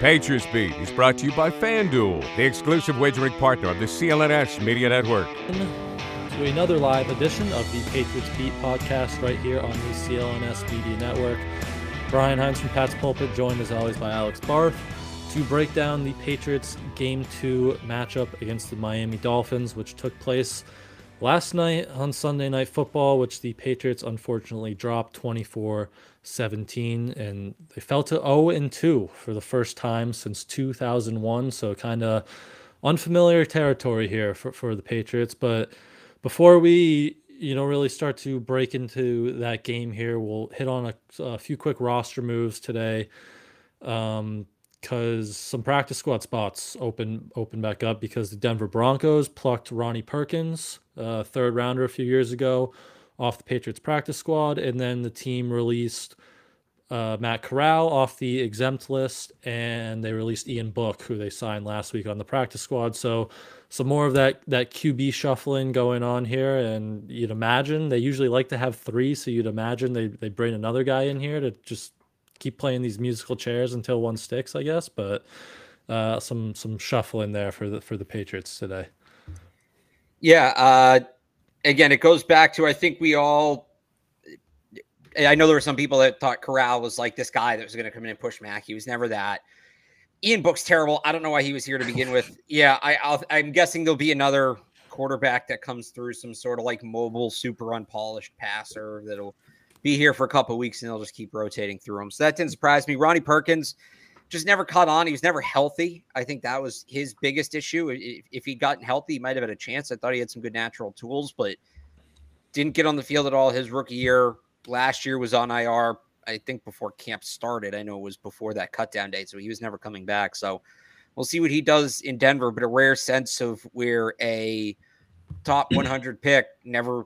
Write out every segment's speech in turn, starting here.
Patriots Beat is brought to you by FanDuel, the exclusive wagering partner of the CLNS Media Network. To another live edition of the Patriots Beat podcast right here on the CLNS Media Network. Brian Hines from Pat's Pulpit, joined as always by Alex Barth to break down the Patriots Game 2 matchup against the Miami Dolphins, which took place last night on Sunday Night Football, which the Patriots unfortunately dropped 24 17 and they fell to 0 and 2 for the first time since 2001 so kind of unfamiliar territory here for, for the patriots. But before we you know really start to break into that game here we'll hit on a, a few quick roster moves today um because some practice squad spots open open back up because the denver broncos plucked ronnie perkins uh, third rounder a few years ago off the Patriots practice squad, and then the team released uh, Matt Corral off the exempt list, and they released Ian Book, who they signed last week on the practice squad. So, some more of that that QB shuffling going on here, and you'd imagine they usually like to have three, so you'd imagine they they bring another guy in here to just keep playing these musical chairs until one sticks, I guess. But uh, some some shuffling there for the for the Patriots today. Yeah, uh, again, it goes back to I think we all. I know there were some people that thought Corral was like this guy that was going to come in and push Mac. He was never that. Ian Book's terrible. I don't know why he was here to begin with. Yeah, I, i am guessing there'll be another quarterback that comes through some sort of like mobile, super unpolished passer that'll be here for a couple weeks and they'll just keep rotating through him. So that didn't surprise me. Ronnie Perkins just never caught on. He was never healthy. I think that was his biggest issue. If, if he'd gotten healthy, he might have had a chance. I thought he had some good natural tools, but didn't get on the field at all his rookie year. Last year was on IR, I think before camp started. I know it was before that cutdown date, so he was never coming back. So we'll see what he does in Denver, but a rare sense of where a top 100 pick never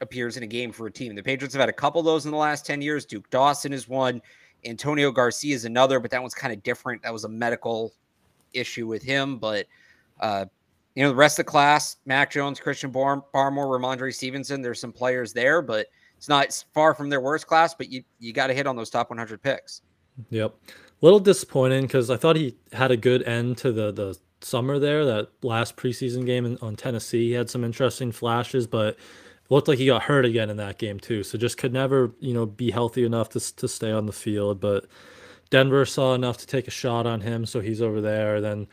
appears in a game for a team. The Patriots have had a couple of those in the last 10 years. Duke Dawson is one. Antonio Garcia is another, but that one's kind of different. That was a medical issue with him, but uh, you know the rest of the class: Mac Jones, Christian Bar- Barmore, Rhamondre Stevenson. There's some players there, but it's not far from their worst class. But you you got to hit on those top 100 picks. Yep, a little disappointing because I thought he had a good end to the the summer there. That last preseason game in, on Tennessee, he had some interesting flashes, but looked like he got hurt again in that game too. So just could never, you know, be healthy enough to to stay on the field. But Denver saw enough to take a shot on him, so he's over there. Then,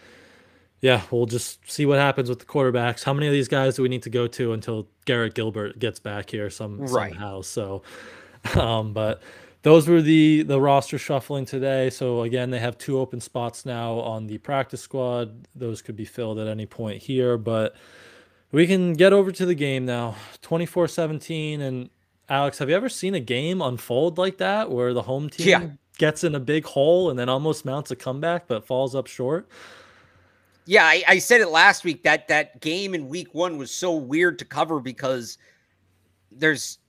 yeah, we'll just see what happens with the quarterbacks. How many of these guys do we need to go to until Garrett Gilbert gets back here some right. somehow? So, um, but those were the the roster shuffling today. So again, they have two open spots now on the practice squad. Those could be filled at any point here, but we can get over to the game now 24 17 and alex have you ever seen a game unfold like that where the home team yeah. gets in a big hole and then almost mounts a comeback but falls up short yeah I, I said it last week that that game in week one was so weird to cover because there's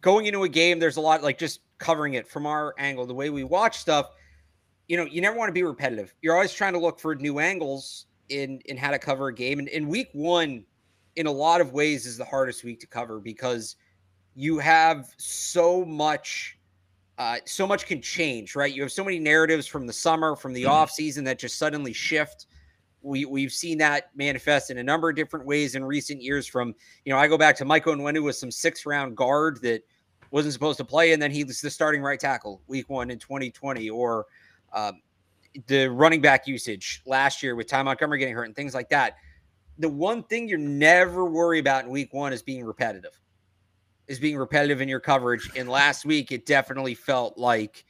going into a game there's a lot like just covering it from our angle the way we watch stuff you know you never want to be repetitive. You're always trying to look for new angles in in how to cover a game and in week one in a lot of ways is the hardest week to cover because you have so much uh, so much can change right? You have so many narratives from the summer from the mm-hmm. off season that just suddenly shift we, we've seen that manifest in a number of different ways in recent years from you know i go back to michael Onwenu with some six round guard that wasn't supposed to play and then he was the starting right tackle week one in 2020 or um, the running back usage last year with ty montgomery getting hurt and things like that the one thing you're never worry about in week one is being repetitive, is being repetitive in your coverage. And last week, it definitely felt like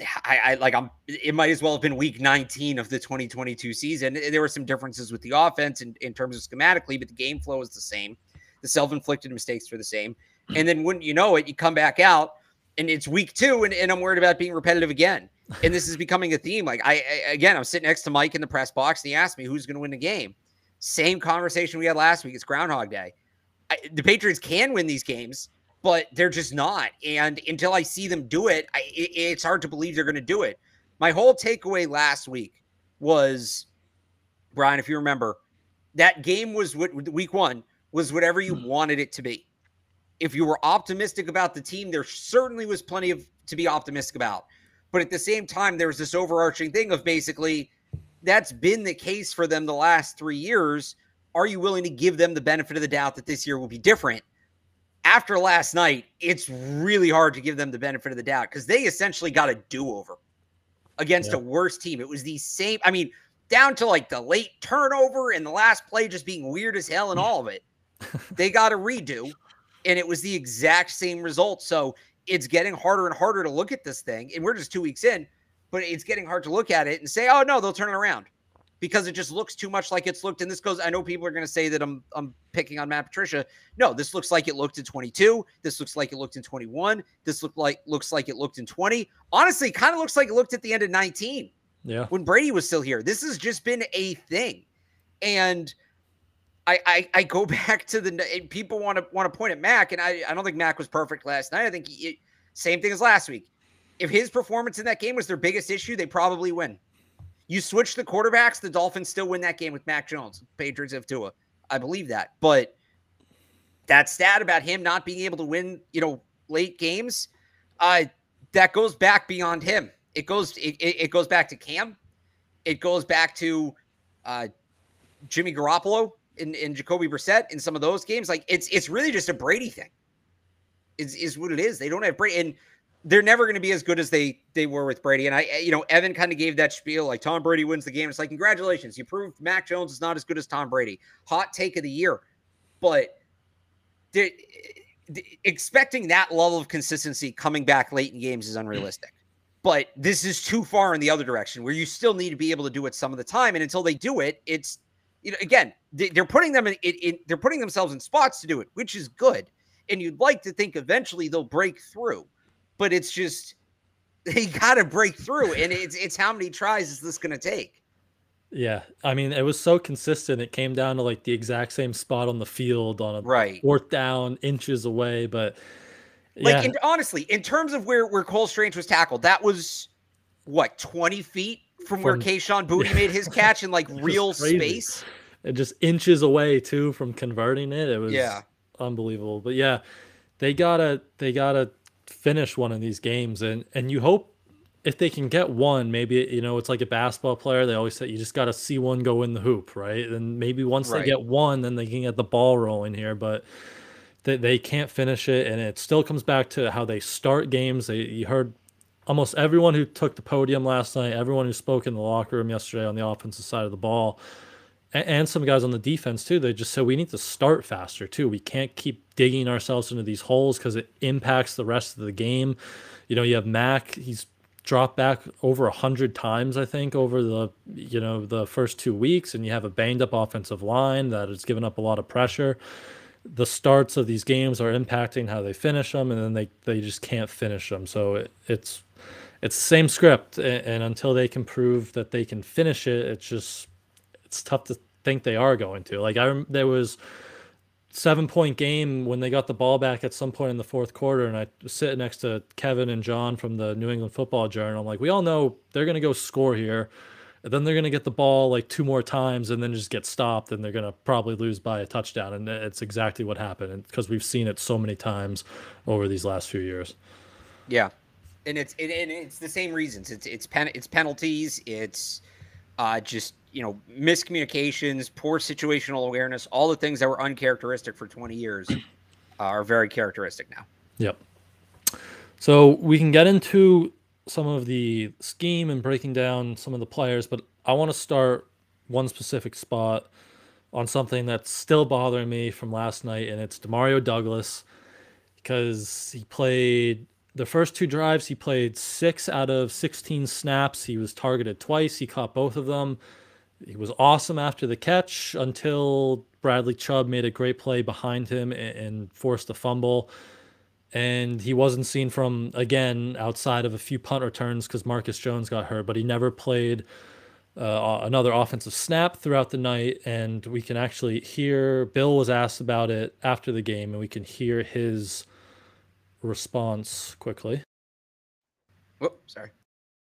I, I like I'm. It might as well have been week 19 of the 2022 season. There were some differences with the offense in, in terms of schematically, but the game flow is the same. The self-inflicted mistakes are the same. And then wouldn't you know it, you come back out and it's week two, and, and I'm worried about being repetitive again. and this is becoming a theme. Like I, I again, I'm sitting next to Mike in the press box, and he asked me who's going to win the game. Same conversation we had last week. It's Groundhog Day. I, the Patriots can win these games, but they're just not. And until I see them do it, I, it it's hard to believe they're going to do it. My whole takeaway last week was, Brian, if you remember, that game was what week one was whatever you hmm. wanted it to be. If you were optimistic about the team, there certainly was plenty of to be optimistic about. But at the same time, there was this overarching thing of basically that's been the case for them the last three years. Are you willing to give them the benefit of the doubt that this year will be different? After last night, it's really hard to give them the benefit of the doubt because they essentially got a do over against yeah. a worse team. It was the same. I mean, down to like the late turnover and the last play just being weird as hell and mm. all of it. they got a redo, and it was the exact same result. So it's getting harder and harder to look at this thing. And we're just two weeks in, but it's getting hard to look at it and say, oh, no, they'll turn it around because it just looks too much like it's looked. And this goes, I know people are going to say that I'm, I'm picking on Matt Patricia. No, this looks like it looked in 22. This looks like it looked in 21. This looked like, looks like it looked in 20. Honestly, kind of looks like it looked at the end of 19. Yeah. When Brady was still here. This has just been a thing. And, I, I, I go back to the people want to want to point at Mac, and I, I don't think Mac was perfect last night. I think he, same thing as last week. If his performance in that game was their biggest issue, they probably win. You switch the quarterbacks, the Dolphins still win that game with Mac Jones, Patriots have Tua. I believe that. But that stat about him not being able to win, you know, late games, uh, that goes back beyond him. It goes it, it goes back to Cam. It goes back to uh, Jimmy Garoppolo in, in Jacoby Brissett in some of those games. Like it's it's really just a Brady thing. Is is what it is. They don't have Brady, and they're never going to be as good as they they were with Brady. And I, you know, Evan kind of gave that spiel like Tom Brady wins the game. It's like congratulations, you proved Mac Jones is not as good as Tom Brady. Hot take of the year, but expecting that level of consistency coming back late in games is unrealistic. But this is too far in the other direction where you still need to be able to do it some of the time. And until they do it, it's you know, again, they're putting them in, in, in, they're putting themselves in spots to do it, which is good. And you'd like to think eventually they'll break through, but it's just they got to break through, and it's it's how many tries is this going to take? Yeah, I mean, it was so consistent. It came down to like the exact same spot on the field on a right fourth down, inches away. But like, in, honestly, in terms of where where Cole Strange was tackled, that was what twenty feet from, from where Kayshon Boutte yeah. made his catch in like real space. And just inches away too from converting it. It was yeah. unbelievable. But yeah, they gotta they gotta finish one of these games and and you hope if they can get one, maybe you know it's like a basketball player. They always say you just got to see one go in the hoop, right? And maybe once right. they get one, then they can get the ball rolling here. But they, they can't finish it, and it still comes back to how they start games. They you heard almost everyone who took the podium last night, everyone who spoke in the locker room yesterday on the offensive side of the ball, and, some guys on the defense too, they just said we need to start faster too. We can't keep digging ourselves into these holes because it impacts the rest of the game. You know, you have Mac, he's dropped back over a hundred times, I think, over the you know the first two weeks, and you have a banged up offensive line that has given up a lot of pressure the starts of these games are impacting how they finish them, and then they, they just can't finish them. So it, it's it's the same script, and, and, until they can prove that they can finish it, it's just it's tough to think they are going to. Like I there was seven point game when they got the ball back at some point in the fourth quarter, and I sit next to Kevin and John from the New England Football Journal. I'm like, we all know they're to go score here. And then they're to get the ball like two more times and then just get stopped and they're to probably lose by a touchdown. And it's exactly what happened because we've seen it so many times over these last few years. Yeah and it's it, and it's the same reasons. It's it's pen it's penalties. It's uh, just you know miscommunications, poor situational awareness, all the things that were uncharacteristic for 20 years are very characteristic now. Yep. So we can get into some of the scheme and breaking down some of the players, but I want to start one specific spot on something that's still bothering me from last night, and it's Demario Douglas because he played the first two drives, he played six out of 16 snaps. He was targeted twice. He caught both of them. He was awesome after the catch until Bradley Chubb made a great play behind him and, and forced a fumble. and he wasn't seen from again outside of a few punt returns because Marcus Jones got hurt, but he never played uh, another offensive snap throughout the night. And we can actually hear Bill was asked about it after the game, and we can hear his response quickly. Oh, sorry.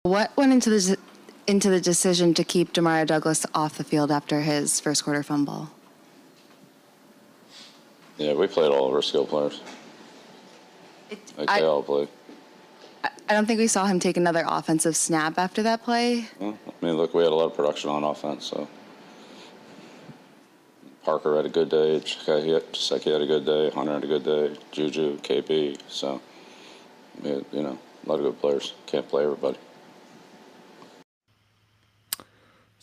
What went into the into the decision to keep Demario Douglas off the field after his first quarter fumble? Yeah, we played all of our skill players. It, Like I, they all played. I don't think we saw him take another offensive snap after that play. Well, I mean, look, we had a lot of production on offense, so. Parker had a good day. Zeke had a good day. Hunter had a good day. Juju, KP. So, you know, a lot of good players. Can't play everybody.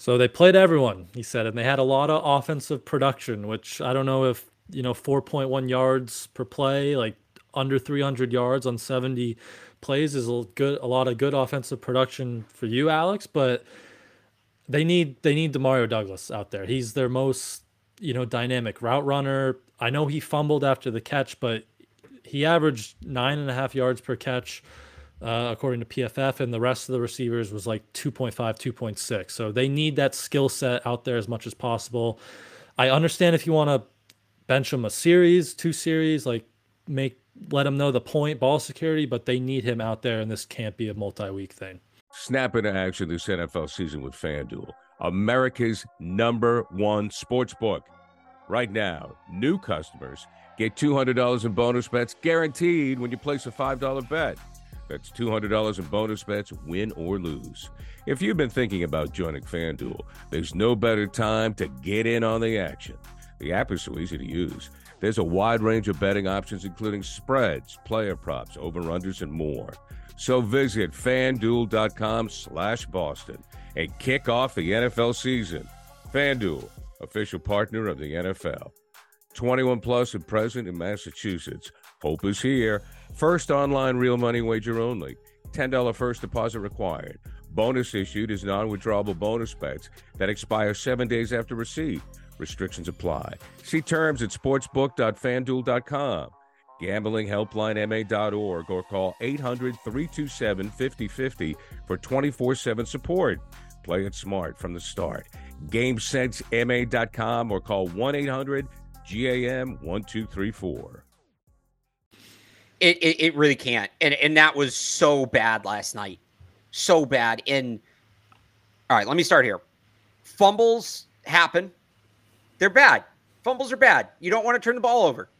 So they played everyone, he said, and they had a lot of offensive production, which I don't know if, you know, 4.1 yards per play, like under 300 yards on 70 plays is a good a lot of good offensive production for you, Alex, but they need they need Demario Douglas out there. He's their most, you know, dynamic route runner. I know he fumbled after the catch, but he averaged nine and a half yards per catch uh, according to PFF, and the rest of the receivers was like 2.5, 2.6. So they need that skill set out there as much as possible. I understand if you want to bench him a series, two series, like make let him know the point ball security, but they need him out there, and this can't be a multi-week thing. Snap into action this NFL season with FanDuel, America's number one sports book. Right now, new customers get $200 in bonus bets guaranteed when you place a $5 bet. That's $200 in bonus bets, win or lose. If you've been thinking about joining FanDuel, there's no better time to get in on the action. The app is so easy to use. There's a wide range of betting options, including spreads, player props, over-unders, and more. So visit fanduel.com slash Boston and kick off the NFL season. FanDuel, official partner of the NFL. 21 plus and present in Massachusetts. Hope is here. First online real money wager only. $10 first deposit required. Bonus issued is non withdrawable bonus bets that expire seven days after receipt. Restrictions apply. See terms at sportsbook.fanduel.com. GamblingHelplineMA.org or call 800 327 5050 for 24 7 support. Play it smart from the start. GameSenseMA.com or call 1 800 GAM 1234. It, it, it really can't. And and that was so bad last night. So bad. And all right, let me start here. Fumbles happen. They're bad. Fumbles are bad. You don't want to turn the ball over.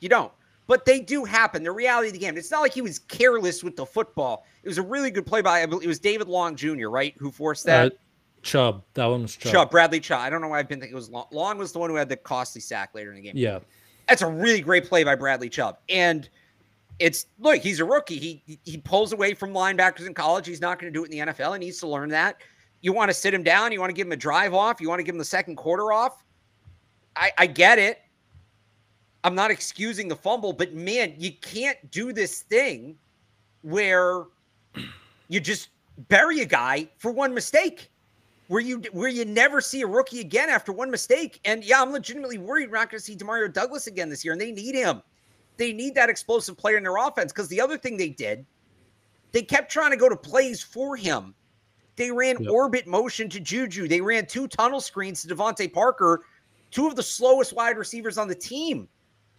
You don't. But they do happen. The reality of the game. It's not like he was careless with the football. It was a really good play by it was David Long Jr., right? Who forced that? Uh, Chubb. That one was Chubb. Chubb, Bradley Chubb. I don't know why I've been thinking it was Long. Long was the one who had the costly sack later in the game. Yeah. That's a really great play by Bradley Chubb. And it's look, he's a rookie. He he pulls away from linebackers in college. He's not going to do it in the NFL. He needs to learn that. You want to sit him down. You want to give him a drive off. You want to give him the second quarter off. I, I get it. I'm not excusing the fumble, but man, you can't do this thing where you just bury a guy for one mistake. Where you where you never see a rookie again after one mistake. And yeah, I'm legitimately worried we're not going to see Demario Douglas again this year, and they need him. They need that explosive player in their offense because the other thing they did, they kept trying to go to plays for him. They ran yep. orbit motion to Juju. They ran two tunnel screens to DeVante Parker, two of the slowest wide receivers on the team.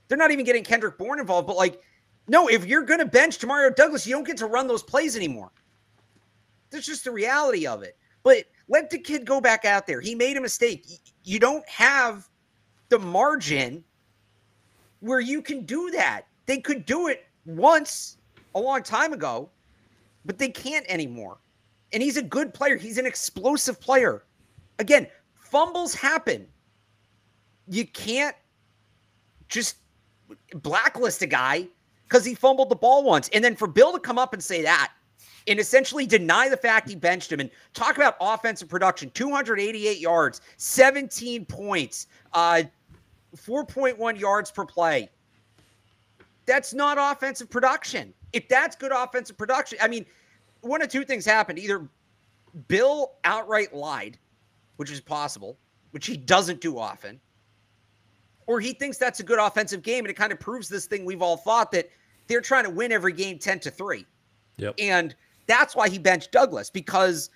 They're not even getting Kendrick Bourne involved, but like, no, if you're going to bench Demario Douglas, you don't get to run those plays anymore. That's just the reality of it. But let the kid go back out there. He made a mistake. You don't have the margin where you can do that. They could do it once a long time ago, but they can't anymore. And he's a good player. He's an explosive player. Again, fumbles happen. You can't just blacklist a guy because he fumbled the ball once. And then for Bill to come up and say that and essentially deny the fact he benched him and talk about offensive production 288 yards, 17 points, uh, 4.1 yards per play. That's not offensive production. If that's good offensive production, I mean, one of two things happened. Either Bill outright lied, which is possible, which he doesn't do often, or he thinks that's a good offensive game. And it kind of proves this thing we've all thought that they're trying to win every game 10 to 3. Yep. And that's why he benched Douglas because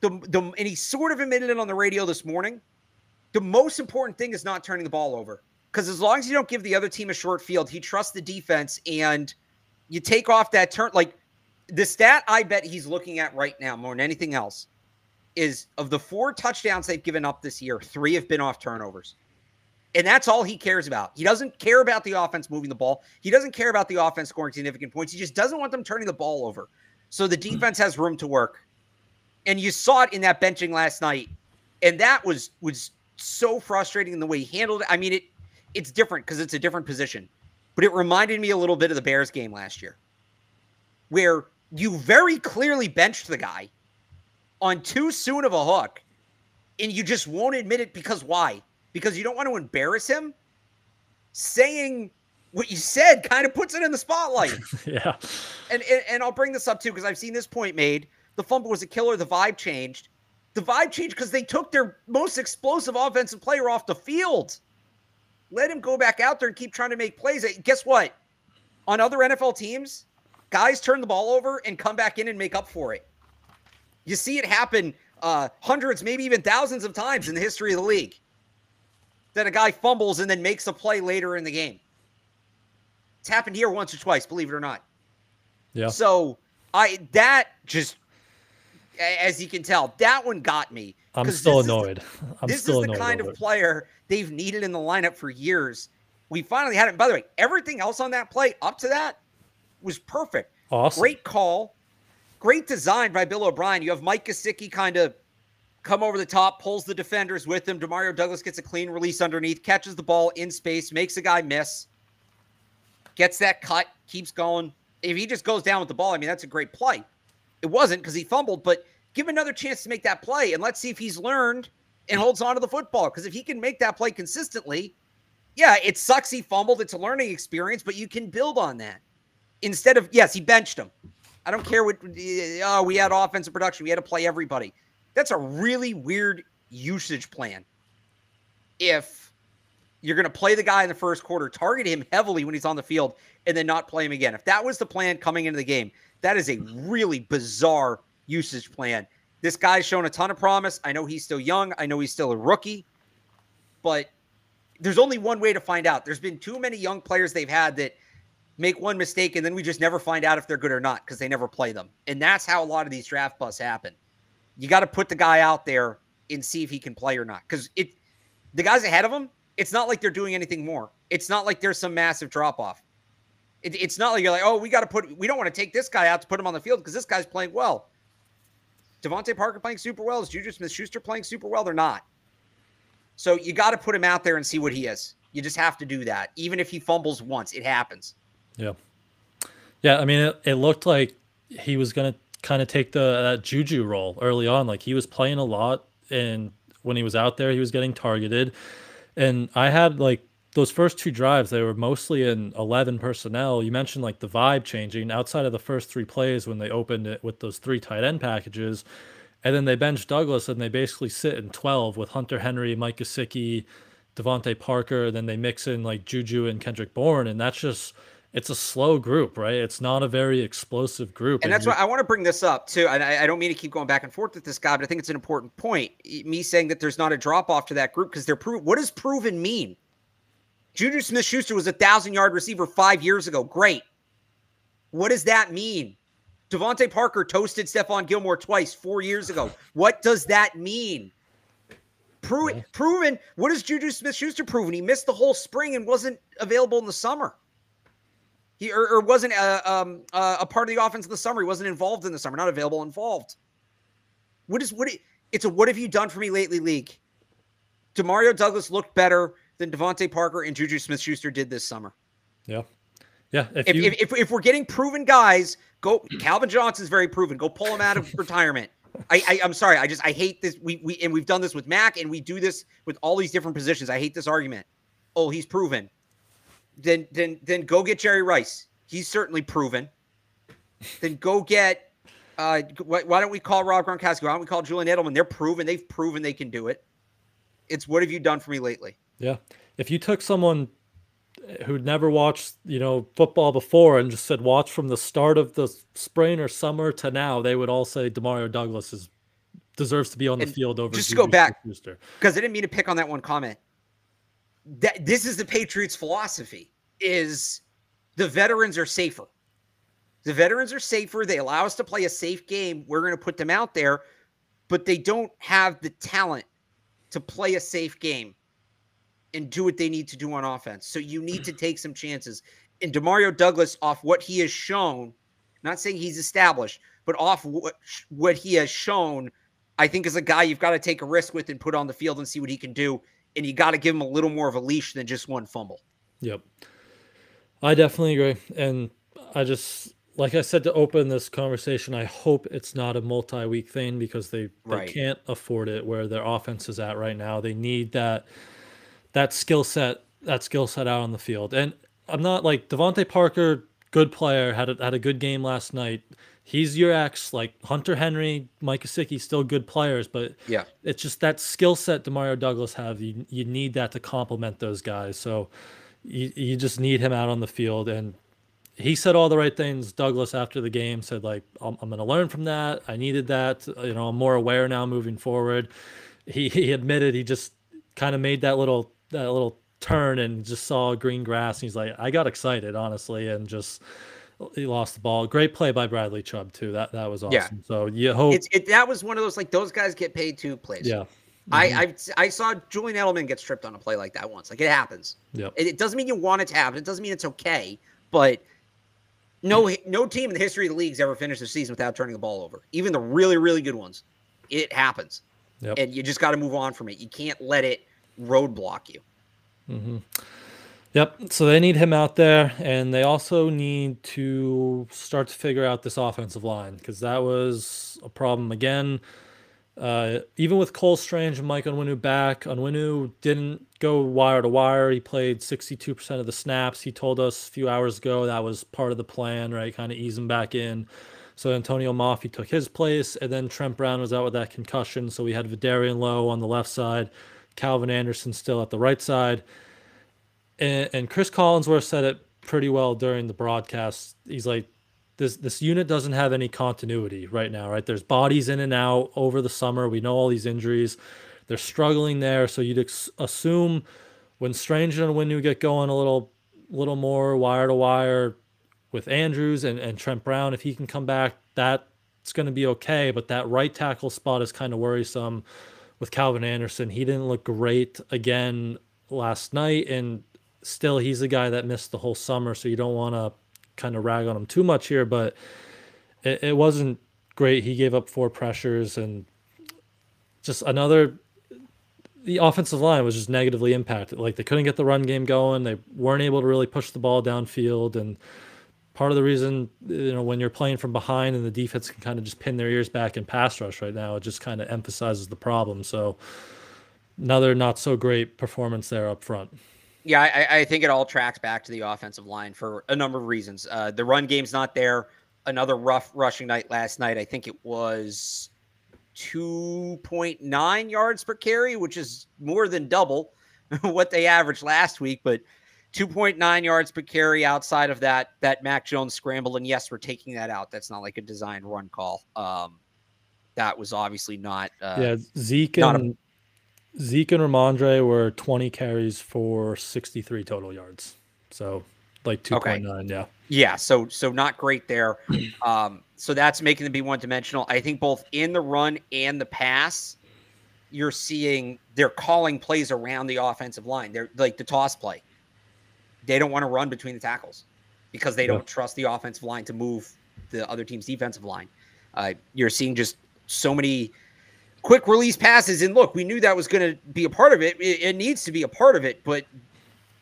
the the and he sort of admitted it on the radio this morning. The most important thing is not turning the ball over. Because as long as you don't give the other team a short field, he trusts the defense and you take off that turn. Like the stat I bet he's looking at right now, more than anything else, is of the four touchdowns they've given up this year, three have been off turnovers. And that's all he cares about. He doesn't care about the offense moving the ball. He doesn't care about the offense scoring significant points. He just doesn't want them turning the ball over. So the hmm. defense has room to work. And you saw it in that benching last night. And that was was so frustrating in the way he handled it. I mean, it it's different because it's a different position. But it reminded me a little bit of the Bears game last year. Where you very clearly benched the guy on too soon of a hook, and you just won't admit it because why? Because you don't want to embarrass him. Saying what you said kind of puts it in the spotlight. yeah. And, and and I'll bring this up too because I've seen this point made. The fumble was a killer. The vibe changed. The vibe changed because they took their most explosive offensive player off the field. Let him go back out there and keep trying to make plays. Guess what? On other NFL teams, guys turn the ball over and come back in and make up for it. You see it happen uh, hundreds, maybe even thousands of times in the history of the league. That a guy fumbles and then makes a play later in the game. It's happened here once or twice, believe it or not. Yeah. So I that just as you can tell, that one got me. I'm still annoyed. The, I'm this still is the kind of player they've needed in the lineup for years. We finally had it. By the way, everything else on that play up to that was perfect. Awesome. Great call. Great design by Bill O'Brien. You have Mike Gesicki kind of come over the top, pulls the defenders with him. Demario Douglas gets a clean release underneath, catches the ball in space, makes a guy miss, gets that cut, keeps going. If he just goes down with the ball, I mean, that's a great play. It wasn't because he fumbled, but give him another chance to make that play and let's see if he's learned and holds on to the football. Because if he can make that play consistently, yeah, it sucks he fumbled. It's a learning experience, but you can build on that. Instead of, yes, he benched him. I don't care what, oh, we had offensive production. We had to play everybody. That's a really weird usage plan. If you're going to play the guy in the first quarter, target him heavily when he's on the field, and then not play him again. If that was the plan coming into the game, that is a really bizarre usage plan. This guy's shown a ton of promise. I know he's still young. I know he's still a rookie, but there's only one way to find out. There's been too many young players they've had that make one mistake and then we just never find out if they're good or not because they never play them. And that's how a lot of these draft busts happen. You got to put the guy out there and see if he can play or not. Because it the guys ahead of him, it's not like they're doing anything more. It's not like there's some massive drop off. It, it's not like you're like, oh, we got to put, we don't want to take this guy out to put him on the field because this guy's playing well. DeVante Parker playing super well. Is Juju Smith Schuster playing super well? They're not. So you got to put him out there and see what he is. You just have to do that. Even if he fumbles once, it happens. Yeah. Yeah. I mean, it, it looked like he was going to kind of take the Juju role early on. Like he was playing a lot. And when he was out there, he was getting targeted. And I had like those first two drives, they were mostly in 11 personnel. You mentioned like the vibe changing outside of the first three plays when they opened it with those three tight end packages. And then they bench Douglas and they basically sit in 12 with Hunter Henry, Mike Gesicki, DeVante Parker. Then they mix in like Juju and Kendrick Bourne. And that's just, it's a slow group, right? It's not a very explosive group. And, and that's why I want to bring this up too. And I, I, don't mean to keep going back and forth with this guy, but I think it's an important point. Me saying that there's not a drop off to that group because they're proven. What does proven mean? Juju Smith Schuster was a thousand yard receiver five years ago. Great. What does that mean? DeVante Parker toasted Stephon Gilmore twice four years ago. What does that mean? Proven, proven. What has Juju Smith Schuster proven? He missed the whole spring and wasn't available in the summer. He or, or wasn't a, um, a part of the offense in the summer. He wasn't involved in the summer. Not available, involved. What is what? It's a what have you done for me lately league. Demario Douglas looked better than DeVante Parker and Juju Smith Schuster did this summer. Yeah. Yeah. If, if, you... if, if, if, we're getting proven guys, go Calvin Johnson's very proven. Go pull him out of retirement. I, I am sorry. I just I hate this. We we and we've done this with Mac and we do this with all these different positions. I hate this argument. Oh, he's proven. Then then then go get Jerry Rice. He's certainly proven. Then go get uh why, why don't we call Rob Gronkowski? Why don't we call Julian Edelman? They're proven. They've proven they can do it. It's what have you done for me lately? Yeah. If you took someone who'd never watched you know football before and just said watch from the start of the spring or summer to now, they would all say Demario Douglas is deserves to be on the And field over. just to go back- because I didn't mean to pick on that one comment. That this is the Patriots' philosophy: is the veterans are safer. The veterans are safer. They allow us to play a safe game. We're going to put them out there, but they don't have the talent to play a safe game and do what they need to do on offense. So you need mm-hmm. to take some chances. And Demario Douglas, off what he has shown, not saying he's established, but off what what he has shown, I think is a guy you've got to take a risk with and put on the field and see what he can do. And you got to give him a little more of a leash than just one fumble. Yep. I definitely agree. And I just like I said to open this conversation, I hope it's not a multi-week thing because they, Right. they can't afford it where their offense is at right now. They need that that skill set, that skill set out on the field. And I'm not like DeVante Parker, good player, had a, had a good game last night. He's your ex, like Hunter Henry, Mike Gesicki, still good players, but Yeah. it's just that skill set Demario Douglas have. You you need that to complement those guys. So you, you just need him out on the field. And he said all the right things. Douglas after the game said like, I'm, I'm going to learn from that. I needed that. You know, I'm more aware now moving forward. He he admitted he just kind of made that little that little turn and just saw green grass. And he's like, I got excited honestly, and just he lost the ball. Great play by Bradley Chubb too. That that was awesome. Yeah. So you hope. It's it that was one of those like those guys get paid to plays. yeah. I, mm-hmm. I I saw Julian Edelman get stripped on a play like that once. Like it happens. Yep. It, it doesn't mean you want it to happen. It doesn't mean it's okay. But no no team in the history of the league's ever finished the season without turning the ball over. Even the really really good ones, it happens. Yep. And you just got to move on from it. You can't let it roadblock you. Yep. So they need him out there, and they also need to start to figure out this offensive line because that was a problem again. Uh, even with Cole Strange and Mike Onwenu back, Onwenu didn't go wire to wire. He played 62% of the snaps. He told us a few hours ago that was part of the plan, right? Kind of ease him back in. So Atonio Mafi took his place, and then Trent Brown was out with that concussion. So we had Vederian Lowe on the left side, Calvin Anderson still at the right side and, and Chris Collinsworth said it pretty well during the broadcast. He's like, this this unit doesn't have any continuity right now, right? There's bodies in and out over the summer. We know all these injuries. They're struggling there, so you'd ex- assume when Strange and Winu get going a little little more wire to wire with Andrews and, and Trent Brown, if he can come back, that's going to be okay. But that right tackle spot is kind of worrisome with Calvin Anderson. He didn't look great again last night, and still he's a guy that missed the whole summer, so you don't want to kind of rag on him too much here, but it, it wasn't great. He gave up four pressures and just another the offensive line was just negatively impacted. Like they couldn't get the run game going. They weren't able to really push the ball downfield and part of the reason you know when you're playing from behind and the defense can kind of just pin their ears back and pass rush right now, it just kind of emphasizes the problem. So another not so great performance there up front. Yeah, I, I think it all tracks back to the offensive line for a number of reasons. Uh, the run game's not there. Another rough rushing night last night. I think it was 2.9 yards per carry, which is more than double what they averaged last week. But 2.9 yards per carry outside of that that Mac Jones scramble. And yes, we're taking that out. That's not like a designed run call. Um, that was obviously not. Uh, yeah, Zeke not a- and Zeke and Rhamondre were 20 carries for 63 total yards. So like 2.9, yeah. Yeah, so so not great there. Um, so that's making them be one dimensional. I think both in the run and the pass, you're seeing they're calling plays around the offensive line. They're like the toss play. They don't want to run between the tackles because they Yeah. don't trust the offensive line to move the other team's defensive line. Uh, you're seeing just so many quick release passes. And look, we knew that was going to be a part of it. it. It needs to be a part of it, but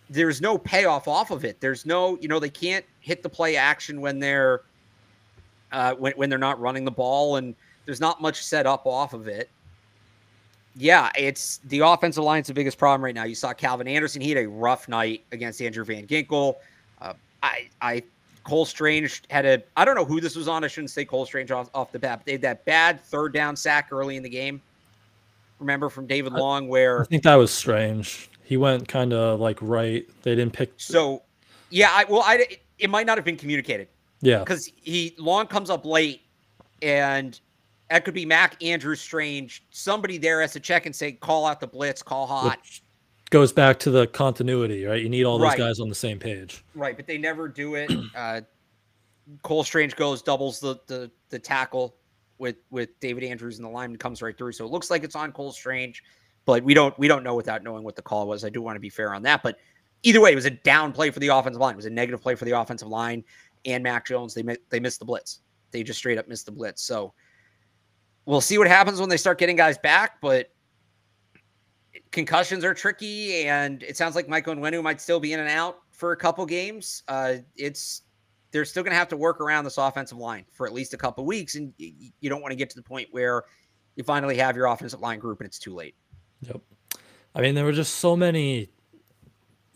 there's no payoff off of it. There's no, you know, they can't hit the play action when they're uh, when when they're not running the ball, and there's not much set up off of it. Yeah, it's the offensive line's the biggest problem right now. You saw Calvin Anderson; he had a rough night against Andrew Van Ginkel. Uh, I, I, Cole Strange had a. I don't know who this was on. I shouldn't say Cole Strange off, off the bat. But they had that bad third down sack early in the game. Remember from David Long, where I think that was strange. He went kind of like right. They didn't pick. So, yeah, I well, I it might not have been communicated. Yeah, because he long comes up late, and that could be Mac, Andrew Strange. Somebody there has to check and say, call out the blitz, call hot. Which goes back to the continuity, right? You need all those right. guys on the same page. Right, but they never do it. Uh, Cole Strange goes, doubles the, the the tackle with with David Andrews in the line and comes right through. So it looks like it's on Cole Strange, but we don't we don't know without knowing what the call was. I do want to be fair on that, but either way, it was a down play for the offensive line. It was a negative play for the offensive line and Mac Jones. They they missed the blitz. They just straight up missed the blitz. So we'll see what happens when they start getting guys back, but concussions are tricky, and it sounds like Michael Onwenu might still be in and out for a couple games. Uh, it's they're still going to have to work around this offensive line for at least a couple weeks, and you don't want to get to the point where you finally have your offensive line group and it's too late. Yep. I mean, there were just so many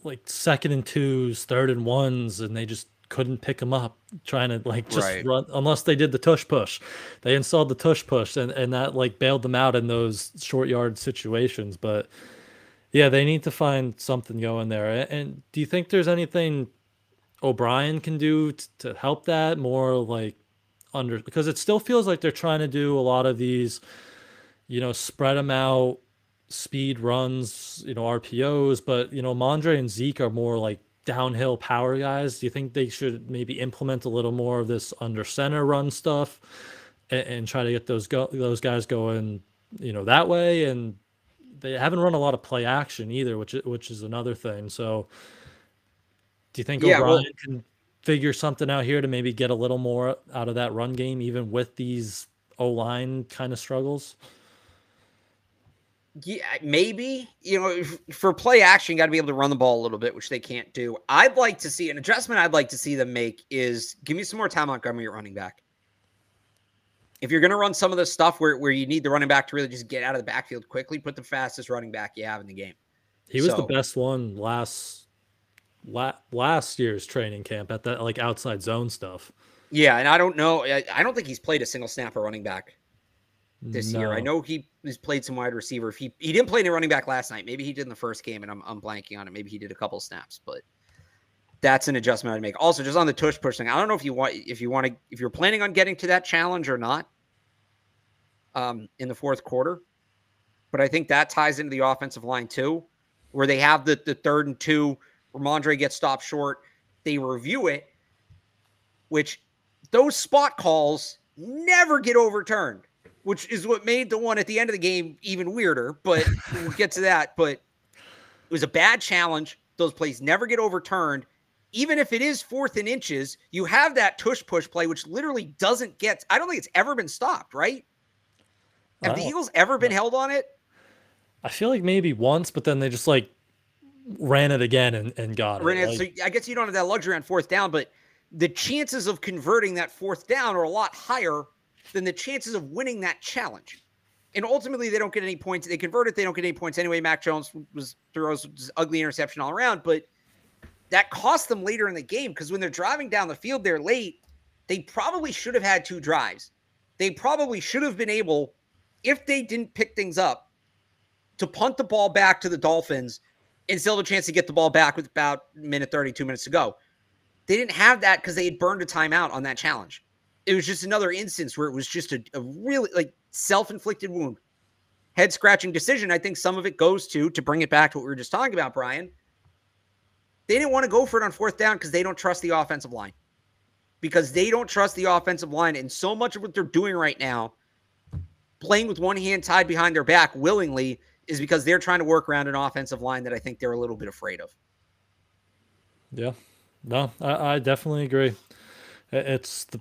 like second and twos, third and ones, and they just couldn't pick them up trying to like just right. run unless they did the tush push. They installed the tush push and, and that like bailed them out in those short yard situations. But yeah they need to find something going there. And do you think there's anything o'brien can do t- to help that more like under because it still feels like they're trying to do a lot of these you know spread them out speed runs you know rpos but you know mondre and zeke are more like downhill power guys? Do you think they should maybe implement a little more of this under center run stuff and, and try to get those go those guys going, you know, that way? And they haven't run a lot of play action either, which which is another thing. So, do you think yeah, O'Brien well, can figure something out here to maybe get a little more out of that run game, even with these O line kind of struggles? Yeah, maybe. You know, for play action, got to be able to run the ball a little bit, which they can't do. I'd like to see an adjustment. I'd like to see them make is give me some more Ty Montgomery at running back. If you're going to run some of the stuff where, where you need the running back to really just get out of the backfield quickly, put the fastest running back you have in the game. He was so, the best one last last year's training camp at that like outside zone stuff. Yeah, and I don't know. I, I don't think he's played a single snap of running back this no. year. I know he has played some wide receiver. If he he didn't play any running back last night, maybe he did in the first game, and I'm I'm blanking on it. Maybe he did a couple snaps, but that's an adjustment I'd make. Also, just on the tush push thing, I don't know if you want if you want to if you're planning on getting to that challenge or not. Um, in the fourth quarter, but I think that ties into the offensive line too, where they have the the third and two, Rhamondre gets stopped short, they review it, which those spot calls never get overturned which is what made the one at the end of the game even weirder. But we'll get to that. But it was a bad challenge. Those plays never get overturned. Even if it is fourth and inches, you have that tush push play, which literally doesn't get. I don't think it's ever been stopped, right? Have the oh. Eagles ever been held on it? I feel like maybe once, but then they just like ran it again and, and got it. Like, so I guess you don't have that luxury on fourth down, but the chances of converting that fourth down are a lot higher than the chances of winning that challenge. And ultimately, they don't get any points. They convert it, they don't get any points anyway. Mac Jones was throws ugly interception all around, but that cost them later in the game because when they're driving down the field, they're late. They probably should have had two drives. They probably should have been able, if they didn't pick things up, to punt the ball back to the Dolphins and still have a chance to get the ball back with about minute 32 minutes to go. They didn't have that because they had burned a timeout on that challenge it was just another instance where it was just a, a really like self-inflicted wound. Head scratching decision i think some of it goes to to bring it back to what we were just talking about brian. They didn't want to go for it on fourth down because they don't trust the offensive line. Because they don't trust the offensive line and so much of what they're doing right now playing with one hand tied behind their back willingly is because they're trying to work around an offensive line that i think they're a little bit afraid of. Yeah. No i, I definitely agree. It's the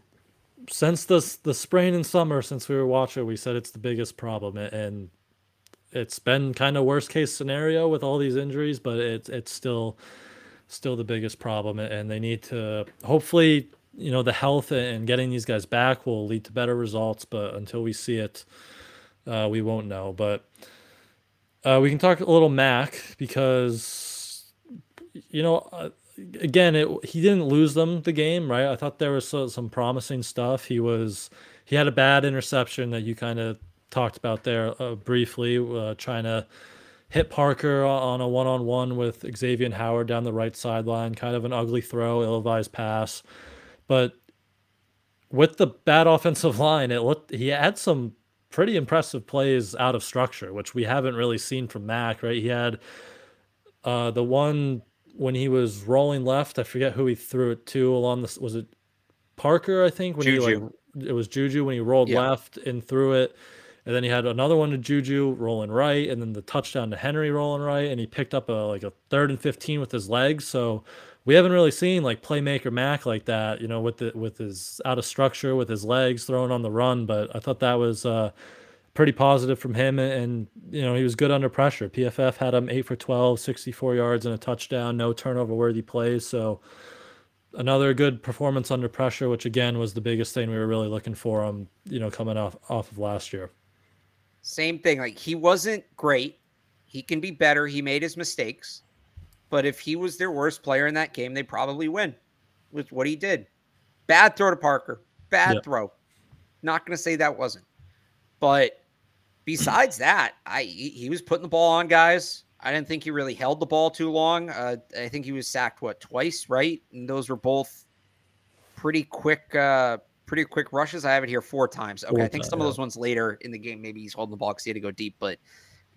since the the spring and summer since we were watching, we said it's the biggest problem, and it's been kind of worst case scenario with all these injuries, but it's it's still still the biggest problem, and they need to hopefully you know the health and getting these guys back will lead to better results, but until we see it, uh, we won't know. But uh, we can talk a little Mac because you know. Again, it, he didn't lose them the game, right? I thought there was so, some promising stuff. He was he had a bad interception that you kind of talked about there uh, briefly, uh, trying to hit Parker on a one on one with Xavier Howard down the right sideline. Kind of an ugly throw, ill advised pass. But with the bad offensive line, it looked he had some pretty impressive plays out of structure, which we haven't really seen from Mac, right? He had uh, the one when he was rolling left, I forget who he threw it to along this was it Parker, I think, when Juju. he like it was Juju when he rolled Yeah. left and threw it. And then he had another one to Juju rolling right, and then the touchdown to Henry rolling right, and he picked up a like a third and fifteen with his legs. So we haven't really seen like playmaker Mac like that, you know, with the with his out of structure, with his legs thrown on the run. But I thought that was uh, pretty positive from him, and, you know he was good under pressure. PFF had him eight for 12, 64 yards and a touchdown, no turnover worthy plays. So another good performance under pressure, which again was the biggest thing we were really looking for him, you know, coming off off of last year. Same thing. Like he wasn't great. He can be better. He made his mistakes. But if he was their worst player in that game, they'd probably win with what he did. Bad throw to Parker. Bad Yeah. throw. Not going to say that wasn't. But besides that, I he, was putting the ball on guys. I didn't think he really held the ball too long. Uh, I think he was sacked what twice, right? And those were both pretty quick, uh, pretty quick rushes. I have it here four times. Okay, Four I think times, some of those ones later in the game, maybe he's holding the ball because he had to go deep. But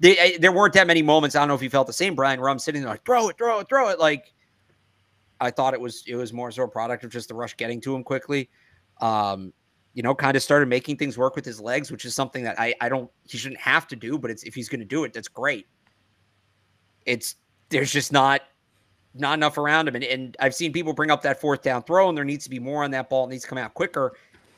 they, I, there weren't that many moments. I don't know if you felt the same, Brian, where I'm sitting there like, throw it, throw it, throw it. Like I thought it was it was more so a product of just the rush getting to him quickly. Um, you know, kind of started making things work with his legs, which is something that I I don't he shouldn't have to do, but it's if he's going to do it, that's great. It's there's just not not enough around him, and, and I've seen people bring up that fourth down throw, and there needs to be more on that ball. It needs to come out quicker.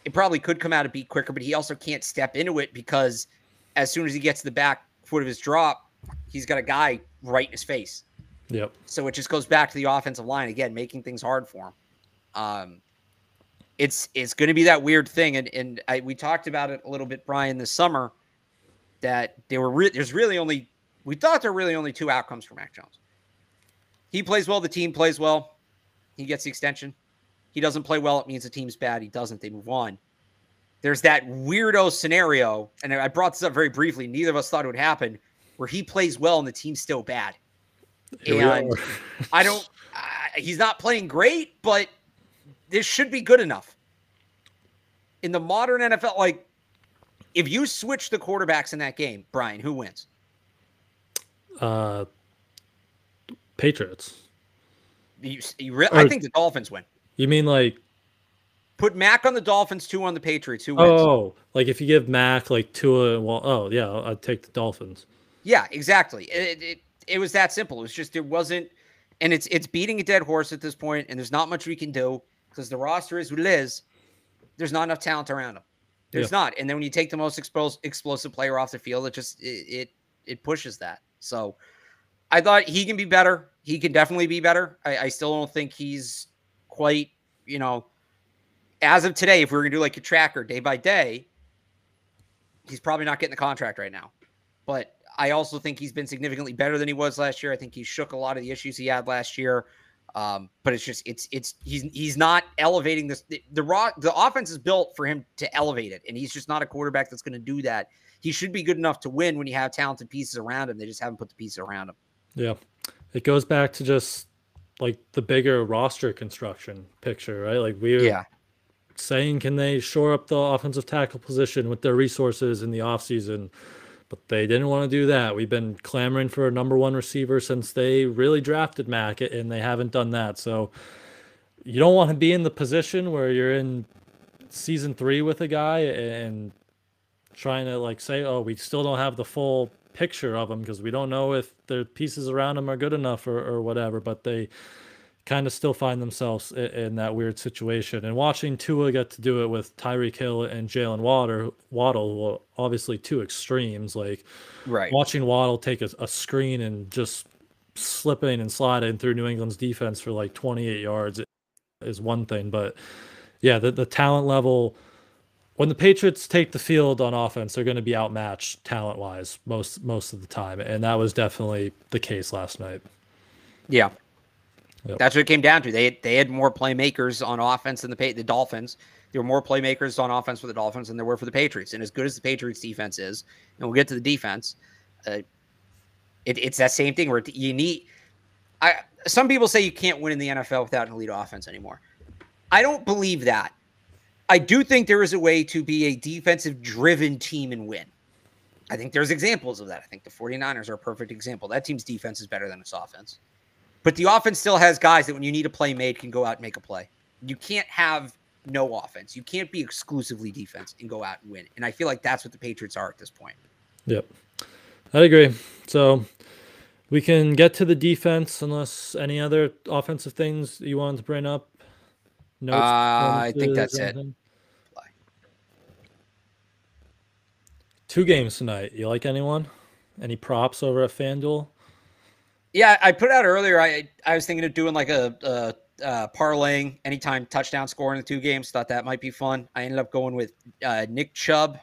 It probably could come out a beat quicker, but he also can't step into it because as soon as he gets to the back foot of his drop, he's got a guy right in his face. Yep. So it just goes back to the offensive line again, making things hard for him. Um, it's it's going to be that weird thing, and and I, we talked about it a little bit, Brian, this summer. That there were re- there's really only we thought there were really only two outcomes for Mac Jones. He plays well, the team plays well, he gets the extension. He doesn't play well, it means the team's bad. He doesn't, they move on. There's that weirdo scenario, and I brought this up very briefly. Neither of us thought it would happen, where he plays well and the team's still bad. Here And. I don't. Uh, he's not playing great, but this should be good enough. In the modern NFL, like if you switch the quarterbacks in that game, Brian, who wins? uh, Patriots. You, you re- I think the Dolphins win. You mean like Put Mac on the Dolphins, Tua on the Patriots. Who wins? oh, like if you give Mac like Tua, well, oh yeah, I'd take the Dolphins. Yeah, exactly. It, it it was that simple. It was just it wasn't, and it's it's beating a dead horse at this point, and there's not much we can do because the roster is what it is. There's not enough talent around him. There's not, and then when you take the most explos- explosive player off the field, it just it, it it pushes that. So I thought he can be better. He can definitely be better. I, I still don't think he's quite, you know, as of today. If we were gonna do like a tracker day by day, he's probably not getting the contract right now. But I also think he's been significantly better than he was last year. I think he shook a lot of the issues he had last year. Um, but it's just it's it's he's he's not elevating this the, the raw the offense is built for him to elevate it, and he's just not a quarterback that's going to do that. He should be good enough to win when you have talented pieces around him. They just haven't put the pieces around him. Yeah. It goes back to just like the bigger roster construction picture, right? Like we were saying, can they shore up the offensive tackle position with their resources in the offseason? But they didn't want to do that. We've been clamoring for a number one receiver since they really drafted Mac, and they haven't done that. So you don't want to be in the position where you're in season three with a guy and trying to like say, oh, we still don't have the full picture of him because we don't know if the pieces around him are good enough or, or whatever. But they kind of still find themselves in, in that weird situation. And watching Tua get to do it with Tyreek Hill and Jalen Water, Waddle, well, obviously two extremes. Like Right. watching Waddle take a, a screen and just slipping and sliding through New England's defense for like 28 yards is one thing, but yeah, the, the talent level when the Patriots take the field on offense, they're going to be outmatched talent wise most most of the time, and that was definitely the case last night. Yeah. Yep. That's what it came down to. They they had more playmakers on offense than the the Dolphins. There were more playmakers on offense for the Dolphins than there were for the Patriots. And as good as the Patriots defense is, and we'll get to the defense, uh, It, it's that same thing where you need. I some people say you can't win in the NFL without an elite offense anymore. I don't believe that. I do think there is a way to be a defensive driven team and win. I think there's examples of that. I think the 49ers are a perfect example. That team's defense is better than its offense. But the offense still has guys that when you need a play made can go out and make a play. You can't have no offense. You can't be exclusively defense and go out and win. And I feel like that's what the Patriots are at this point. Yep. I agree. So we can get to the defense unless any other offensive things you wanted to bring up. No, uh, I think that's it. Two games tonight. You like anyone? Any props over at FanDuel? Yeah, I put out earlier. I I was thinking of doing like a, a, a parlaying anytime touchdown score in the two games. Thought that might be fun. I ended up going with uh, Nick Chubb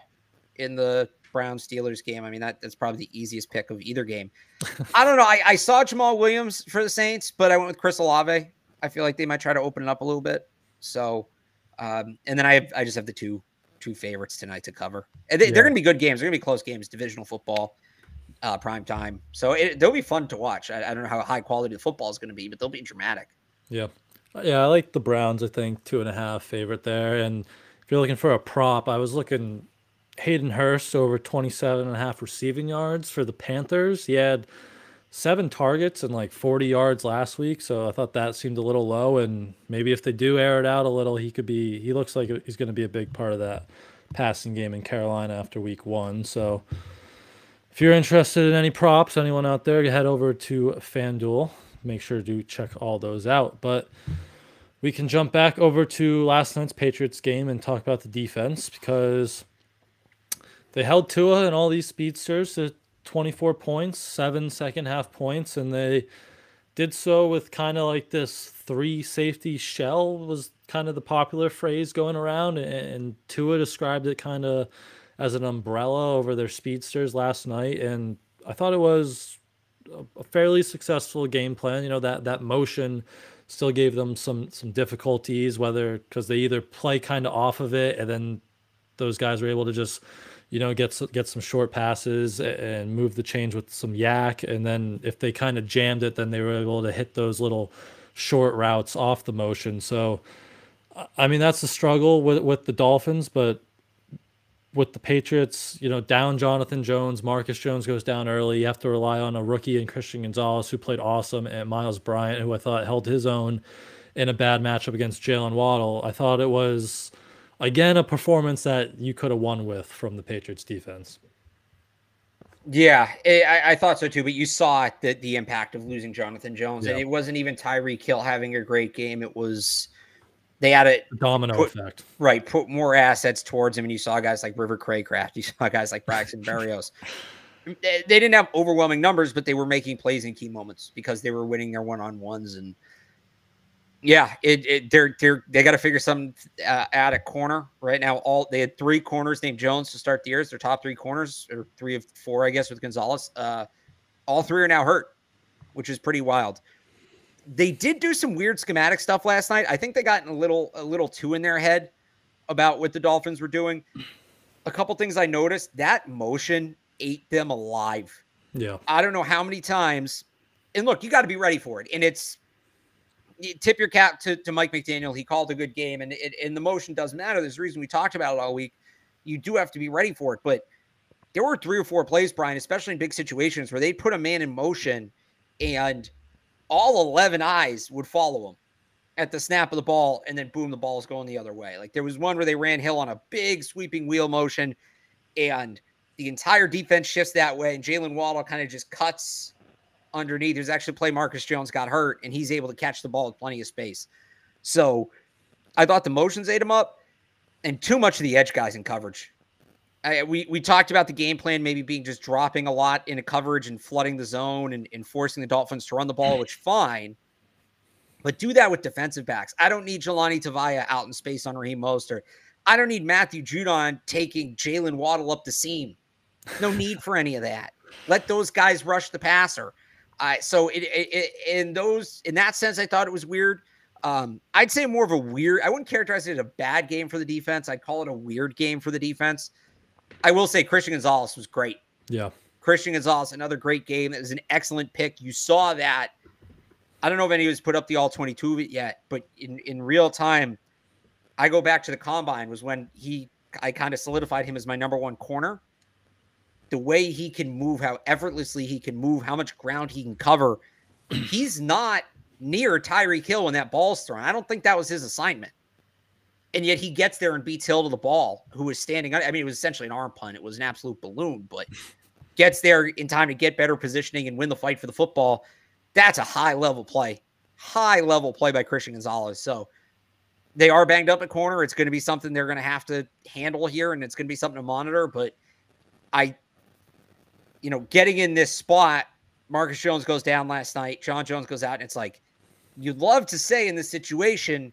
in the Brown Steelers game. I mean, that, that's probably the easiest pick of either game. I don't know. I, I saw Jamaal Williams for the Saints, but I went with Chris Olave. I feel like they might try to open it up a little bit. So, um, and then I have, I just have the two two favorites tonight to cover. And they, are going to be good games. They're going to be close games, divisional football, uh, prime time. So it, they'll be fun to watch. I, I don't know how high quality the football is going to be, but they'll be dramatic. Yeah. Yeah, I like the Browns, I think, two and a half favorite there. And if you're looking for a prop, I was looking Hayden Hurst over 27 and a half receiving yards for the Panthers. He had seven targets and like 40 yards last week. So I thought that seemed a little low. And maybe if they do air it out a little, he could be, he looks like he's going to be a big part of that passing game in Carolina after week one. So if you're interested in any props, anyone out there, head over to FanDuel. Make sure to check all those out. But we can jump back over to last night's Patriots game and talk about the defense because they held Tua and all these speedsters to 24 points, seven second half points, and they did so with kind of like this three safety shell was kind of the popular phrase going around, and Tua described it kind of as an umbrella over their speedsters last night, and I thought it was a fairly successful game plan. You know that that motion still gave them some some difficulties, whether because they either play kind of off of it, and then those guys were able to just you know, get get some short passes and move the change with some YAC, and then if they kind of jammed it, then they were able to hit those little short routes off the motion. So, I mean, that's the struggle with with the Dolphins, but with the Patriots, you know, down Jonathan Jones, Marcus Jones goes down early. You have to rely on a rookie and Christian Gonzalez, who played awesome, and Myles Bryant, who I thought held his own in a bad matchup against Jalen Waddle. I thought it was again a performance that you could have won with from the Patriots defense. Yeah, it, I, I, thought so too. But you saw the the impact of losing Jonathan Jones, and it wasn't even Tyreek Hill having a great game. It was they had a domino put, effect, right? Put more assets towards him, and you saw guys like River Cracraft, you saw guys like Braxton Berrios. they, they didn't have overwhelming numbers, but they were making plays in key moments because they were winning their one on ones and yeah, it, it they're they're they got to figure some uh, at a corner right now. All they had three corners named Jones to start the year. It's their top three corners, or three of four, I guess, with Gonzalez. Uh, all three are now hurt, which is pretty wild. They did do some weird schematic stuff last night. I think they got a little a little too in their head about what the Dolphins were doing. A couple things I noticed that motion ate them alive. Yeah, I don't know how many times. And look, you got to be ready for it. And it's tip your cap to, to Mike McDaniel. He called a good game, and it, and the motion doesn't matter. There's a reason we talked about it all week. You do have to be ready for it, but there were three or four plays, Brian, especially in big situations where they put a man in motion, and all 11 eyes would follow him at the snap of the ball, and then boom, the ball is going the other way. Like there was one where they ran Hill on a big sweeping wheel motion, and the entire defense shifts that way, and Jalen Waddle kind of just cuts underneath. There's actually play Marcus Jones got hurt and he's able to catch the ball with plenty of space. So I thought the motions ate him up and too much of the edge guys in coverage. I, we we talked about the game plan maybe being just dropping a lot into coverage and flooding the zone and, and forcing the Dolphins to run the ball, which fine. But do that with defensive backs. I don't need Jahlani Tavai out in space on Raheem Mostert. I don't need Matthew Judon taking Jalen Waddle up the seam. No need for any of that. Let those guys rush the passer. I so it, it, it, in those in that sense, I thought it was weird. Um, I'd say more of a weird. I wouldn't characterize it as a bad game for the defense. I'd call it a weird game for the defense. I will say Christian Gonzalez was great. Yeah, Christian Gonzalez, another great game. It was an excellent pick. You saw that. I don't know if anyone's put up the all 22 of it yet, but in, in real time, I go back to the combine was when he I kind of solidified him as my number one corner. The way he can move, how effortlessly he can move, how much ground he can cover. He's not near Tyreek Hill when that ball's thrown. I don't think that was his assignment. And yet he gets there and beats Hill to the ball, who was standing. I mean, it was essentially an arm punt. It was an absolute balloon, but gets there in time to get better positioning and win the fight for the football. That's a high level play, high level play by Christian Gonzalez. So they are banged up at corner. It's going to be something they're going to have to handle here, and it's going to be something to monitor. But I, you know, getting in this spot, Marcus Jones goes down last night. John Jones goes out, and it's like you'd love to say in this situation,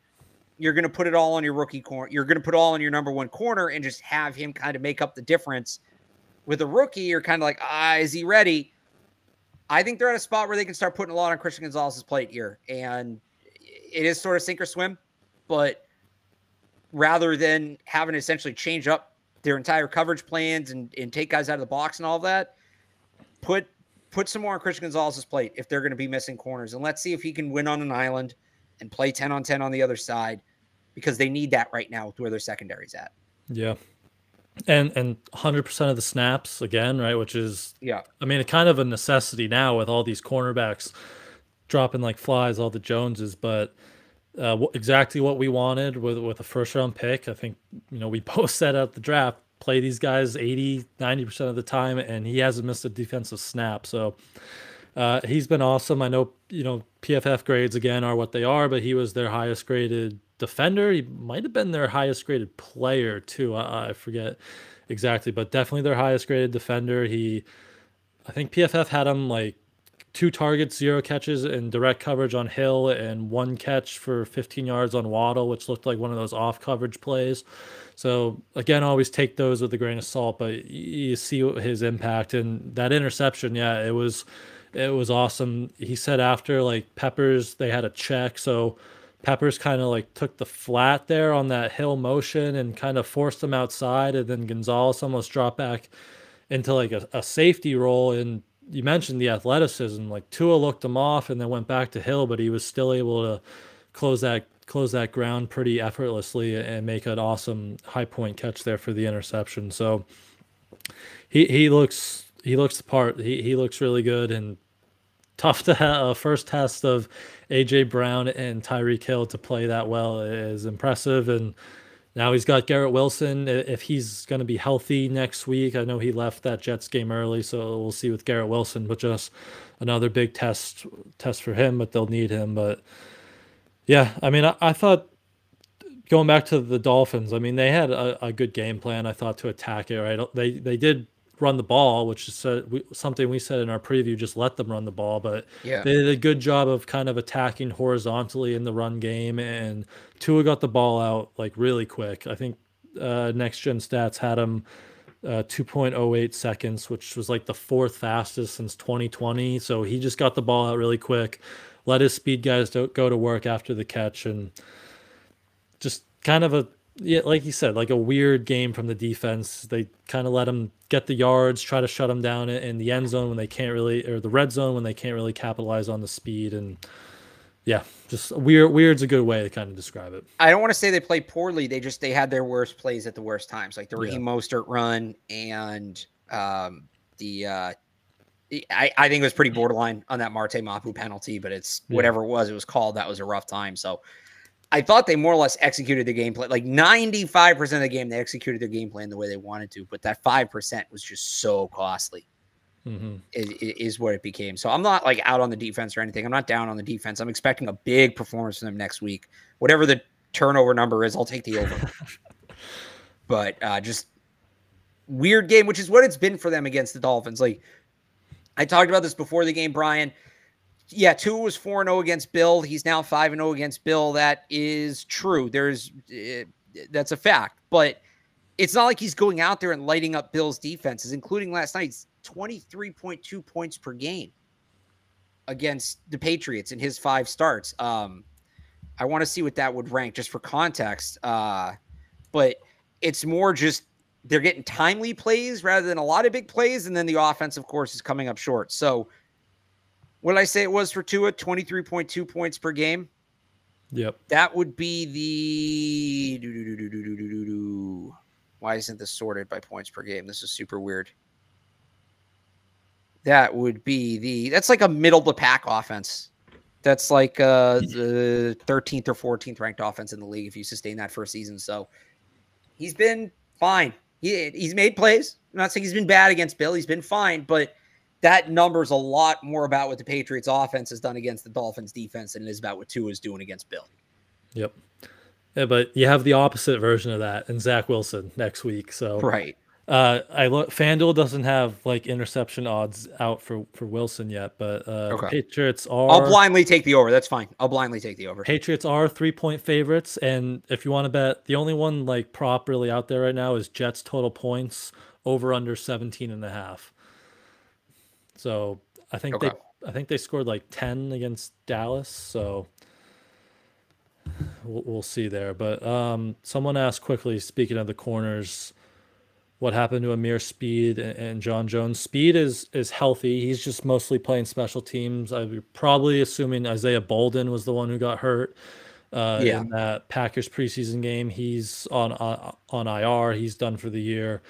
you're going to put it all on your rookie corner. You're going to put all on your number one corner and just have him kind of make up the difference. With a rookie, you're kind of like, ah, is he ready? I think they're at a spot where they can start putting a lot on Christian Gonzalez's plate here, and it is sort of sink or swim but rather than having to essentially change up their entire coverage plans and, and take guys out of the box and all that, put put some more on Christian Gonzalez's plate if they're going to be missing corners. And let's see if he can win on an island and play 10 on 10 on the other side because they need that right now with where their secondary's at. Yeah. And and 100% of the snaps again, right, which is Yeah. I mean, it's kind of a necessity now with all these cornerbacks dropping like flies all the Joneses, but uh, exactly what we wanted with with a first round pick. I think you know we both said at the draft play these guys 80 90% of the time and he hasn't missed a defensive snap so uh, he's been awesome i know you know pff grades again are what they are but he was their highest graded defender he might have been their highest graded player too I, I forget exactly but definitely their highest graded defender he i think pff had him like two targets, zero catches in direct coverage on Hill, and one catch for 15 yards on Waddle, which looked like one of those off coverage plays. So again, always take those with a grain of salt, but you see his impact and that interception. Yeah, it was it was awesome. He said after like Peppers, they had a check, so Peppers kind of like took the flat there on that hill motion and kind of forced him outside, and then Gonzalez almost dropped back into like a, a safety role and you mentioned the athleticism. Like Tua looked him off and then went back to Hill, but he was still able to close that close that ground pretty effortlessly and make an awesome high point catch there for the interception. So he he looks he looks the part. He he looks really good and tough to have a uh, first test of AJ Brown and Tyreek Hill to play that well is impressive and now he's got Garrett Wilson. If he's going to be healthy next week, I know he left that Jets game early, so we'll see with Garrett Wilson. But just another big test test for him. But they'll need him. But yeah, I mean, I, I thought going back to the Dolphins. I mean, they had a, a, good game plan. I thought to attack it. Right, they they did run the ball, which is uh, something we said in our preview. Just let them run the ball, but yeah. they did a good job of kind of attacking horizontally in the run game. And Tua got the ball out like really quick. I think uh, Next Gen Stats had him uh, 2.08 seconds, which was like the fourth fastest since 2020. So he just got the ball out really quick, let his speed guys go to work after the catch, and just kind of a yeah, like you said, like a weird game from the defense. They kind of let them get the yards, try to shut them down in the end zone when they can't really, or the red zone when they can't really capitalize on the speed. And yeah, just weird. Weird's a good way to kind of describe it. I don't want to say they played poorly. They just they had their worst plays at the worst times, like the Raheem yeah. Mostert run and um, the. Uh, I, I think it was pretty borderline on that Marte Mapu penalty, but it's whatever it was, it was called. That was a rough time. So I thought they more or less executed the game plan. Like 95% of the game, they executed their game plan the way they wanted to, but that 5% was just so costly. Mm-hmm. Is, is what it became. So I'm not like out on the defense or anything. I'm not down on the defense. I'm expecting a big performance from them next week. Whatever the turnover number is, I'll take the over. but uh, just weird game, which is what it's been for them against the Dolphins. Like I talked about this before the game, Brian yeah, Tua was 4 0 against Bill. He's now 5 0 against Bill. That is true. There's uh, that's a fact. But it's not like he's going out there and lighting up Bill's defenses, including last night's 23.2 points per game against the Patriots in his five starts. Um, I want to see what that would rank just for context. Uh, but it's more just they're getting timely plays rather than a lot of big plays, and then the offense, of course, is coming up short. So, what did I say it was for Tua? Twenty three point two points per game. Yep. That would be the. Why isn't this sorted by points per game? This is super weird. That would be the. That's like a middle of the pack offense. That's like uh, the 13th or 14th ranked offense in the league if you sustain that for a season. So he's been fine. He, he's made plays. I'm not saying he's been bad against Bill. He's been fine, but that number's a lot more about what the Patriots offense has done against the Dolphins defense than it is about what Tua is doing against Bill. Yep. Yeah, but you have the opposite version of that in Zach Wilson next week. So right. Uh, I look. FanDuel doesn't have like interception odds out for for Wilson yet, but uh, okay. Patriots are. I'll blindly take the over. That's fine. I'll blindly take the over. Patriots are three point favorites, and if you want to bet, the only one like prop really out there right now is Jets total points over under 17 and a half. So I think okay. they I think they scored like 10 against Dallas. So we'll, we'll see there. But um, someone asked quickly. Speaking of the corners what happened to Ameer Speed and John Jones. Speed is is healthy. He's just mostly playing special teams. I'm probably assuming Isaiah Bolden was the one who got hurt uh, yeah. in that Packers preseason game. He's on, on on IR. He's done for the year.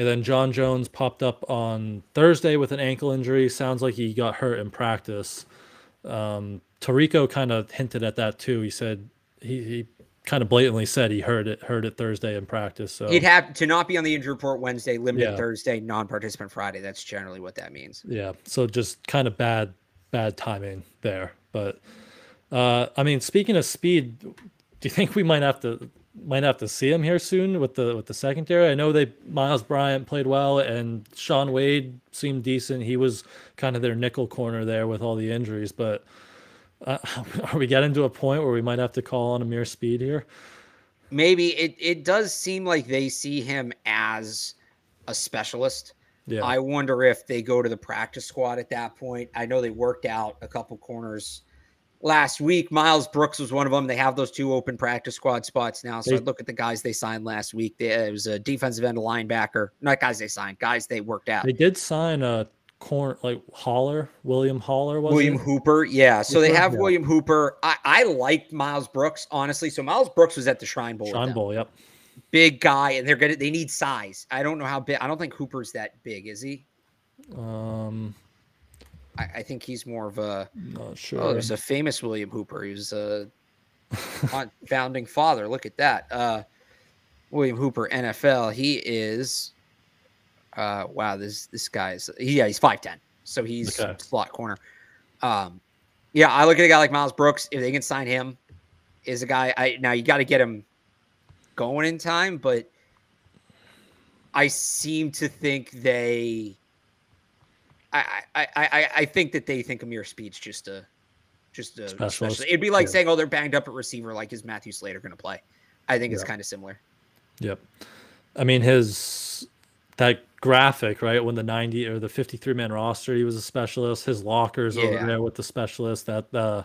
And then John Jones popped up on Thursday with an ankle injury. Sounds like he got hurt in practice. Um, kind of hinted at that too. He said he, he kind of blatantly said he heard it heard it Thursday in practice. So he'd have to not be on the injury report Wednesday, limited yeah. Thursday, non-participant Friday. That's generally what that means. Yeah. So just kind of bad bad timing there. But uh I mean, speaking of speed, do you think we might have to might have to see him here soon with the with the secondary? I know they Myles Bryant played well and Shaun Wade seemed decent. He was kind of their nickel corner there with all the injuries, but uh, are we getting to a point where we might have to call on Ameer Speed here? Maybe it it does seem like they see him as a specialist. Yeah. I wonder if they go to the practice squad at that point. I know they worked out a couple corners last week. Miles Brooks was one of them. They have those two open practice squad spots now. So they, I look at the guys they signed last week. They, it was a defensive end, a linebacker. Not guys they signed, guys they worked out. They did sign a corn like Holler, William Holler, was William it? Hooper. Yeah. So Hooper? they have yeah. William Hooper. I, I liked Miles Brooks, honestly. So Miles Brooks was at the Shrine Bowl. Shrine Bowl, yep. Big guy, and they're gonna they need size. I don't know how big. I don't think Hooper's that big, is he? Um I, I think he's more of a not oh, sure. Oh, there's a famous William Hooper. He was a founding father. Look at that. Uh William Hooper, NFL. He is uh, wow, this this guy's yeah, he's five ten, so he's okay. slot corner. Um, yeah, I look at a guy like Miles Brooks. If they can sign him, is a guy. I now you got to get him going in time, but I seem to think they. I I I I think that they think Ameer Speed's just a just a specialist. specialist. It'd be like yeah. saying, "Oh, they're banged up at receiver. Like, is Matthew Slater going to play?" I think it's kind of similar. Yep. I mean, his that graphic, right? When the 90 or the 53 man roster, he was a specialist. His lockers yeah. over there with the specialist. That uh,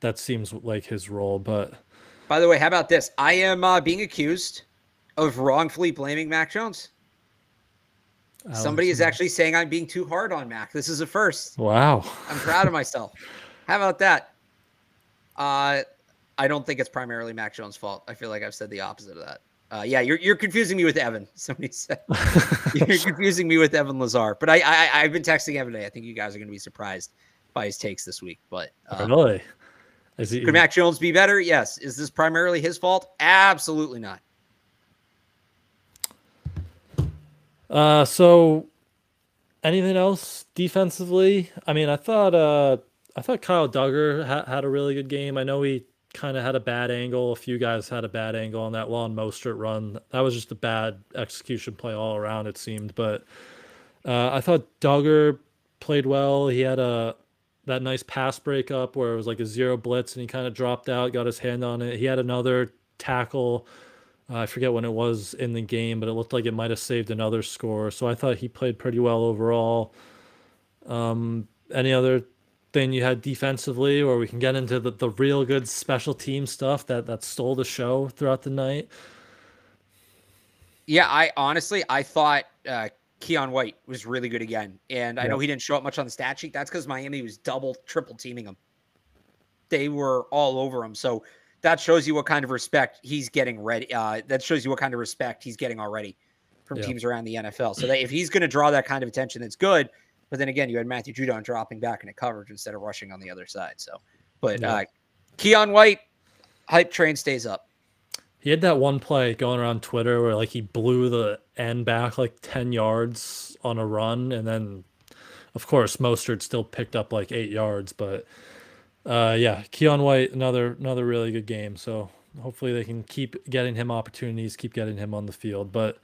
that seems like his role. But by the way, how about this? I am uh, being accused of wrongfully blaming Mac Jones. Somebody is actually saying I'm being too hard on Mac. This is a first. Wow. I'm proud of myself. How about that? Uh, I don't think it's primarily Mac Jones' fault. I feel like I've said the opposite of that. Uh, yeah, you're you're confusing me with Evan. Somebody said you're confusing me with Evan Lazar. But I, I I've been texting Evan today. I think you guys are going to be surprised by his takes this week. But uh, really, Is he, could Mac Jones be better? Yes. Is this primarily his fault? Absolutely not. Uh, so anything else defensively? I mean, I thought uh, I thought Kyle Dugger ha- had a really good game. I know he kind of had a bad angle. A few guys had a bad angle on that Lon Mostert run. That was just a bad execution play all around, it seemed. But uh, I thought Dugger played well. He had a that nice pass breakup where it was like a zero blitz and he kind of dropped out, got his hand on it. He had another tackle. I forget when it was in the game, but it looked like it might have saved another score. So I thought he played pretty well overall. Um, any other thing you had defensively, or we can get into the, the real good special team stuff that, that stole the show throughout the night? Yeah, I honestly I thought uh, Keion White was really good again, and I know he didn't show up much on the stat sheet. That's because Miami was double, triple teaming him. They were all over him, so that shows you what kind of respect he's getting ready. Uh, that shows you what kind of respect he's getting already from Yeah. teams around the NFL. So if he's going to draw that kind of attention, that's good. But then again, you had Matthew Judon dropping back into coverage instead of rushing on the other side. So, but Yeah. uh, Keion White, hype train stays up. He had that one play going around Twitter where like he blew the end back like 10 yards on a run and then of course Mostert still picked up like 8 yards but uh yeah, Keion White another another really good game. So hopefully they can keep getting him opportunities, keep getting him on the field. But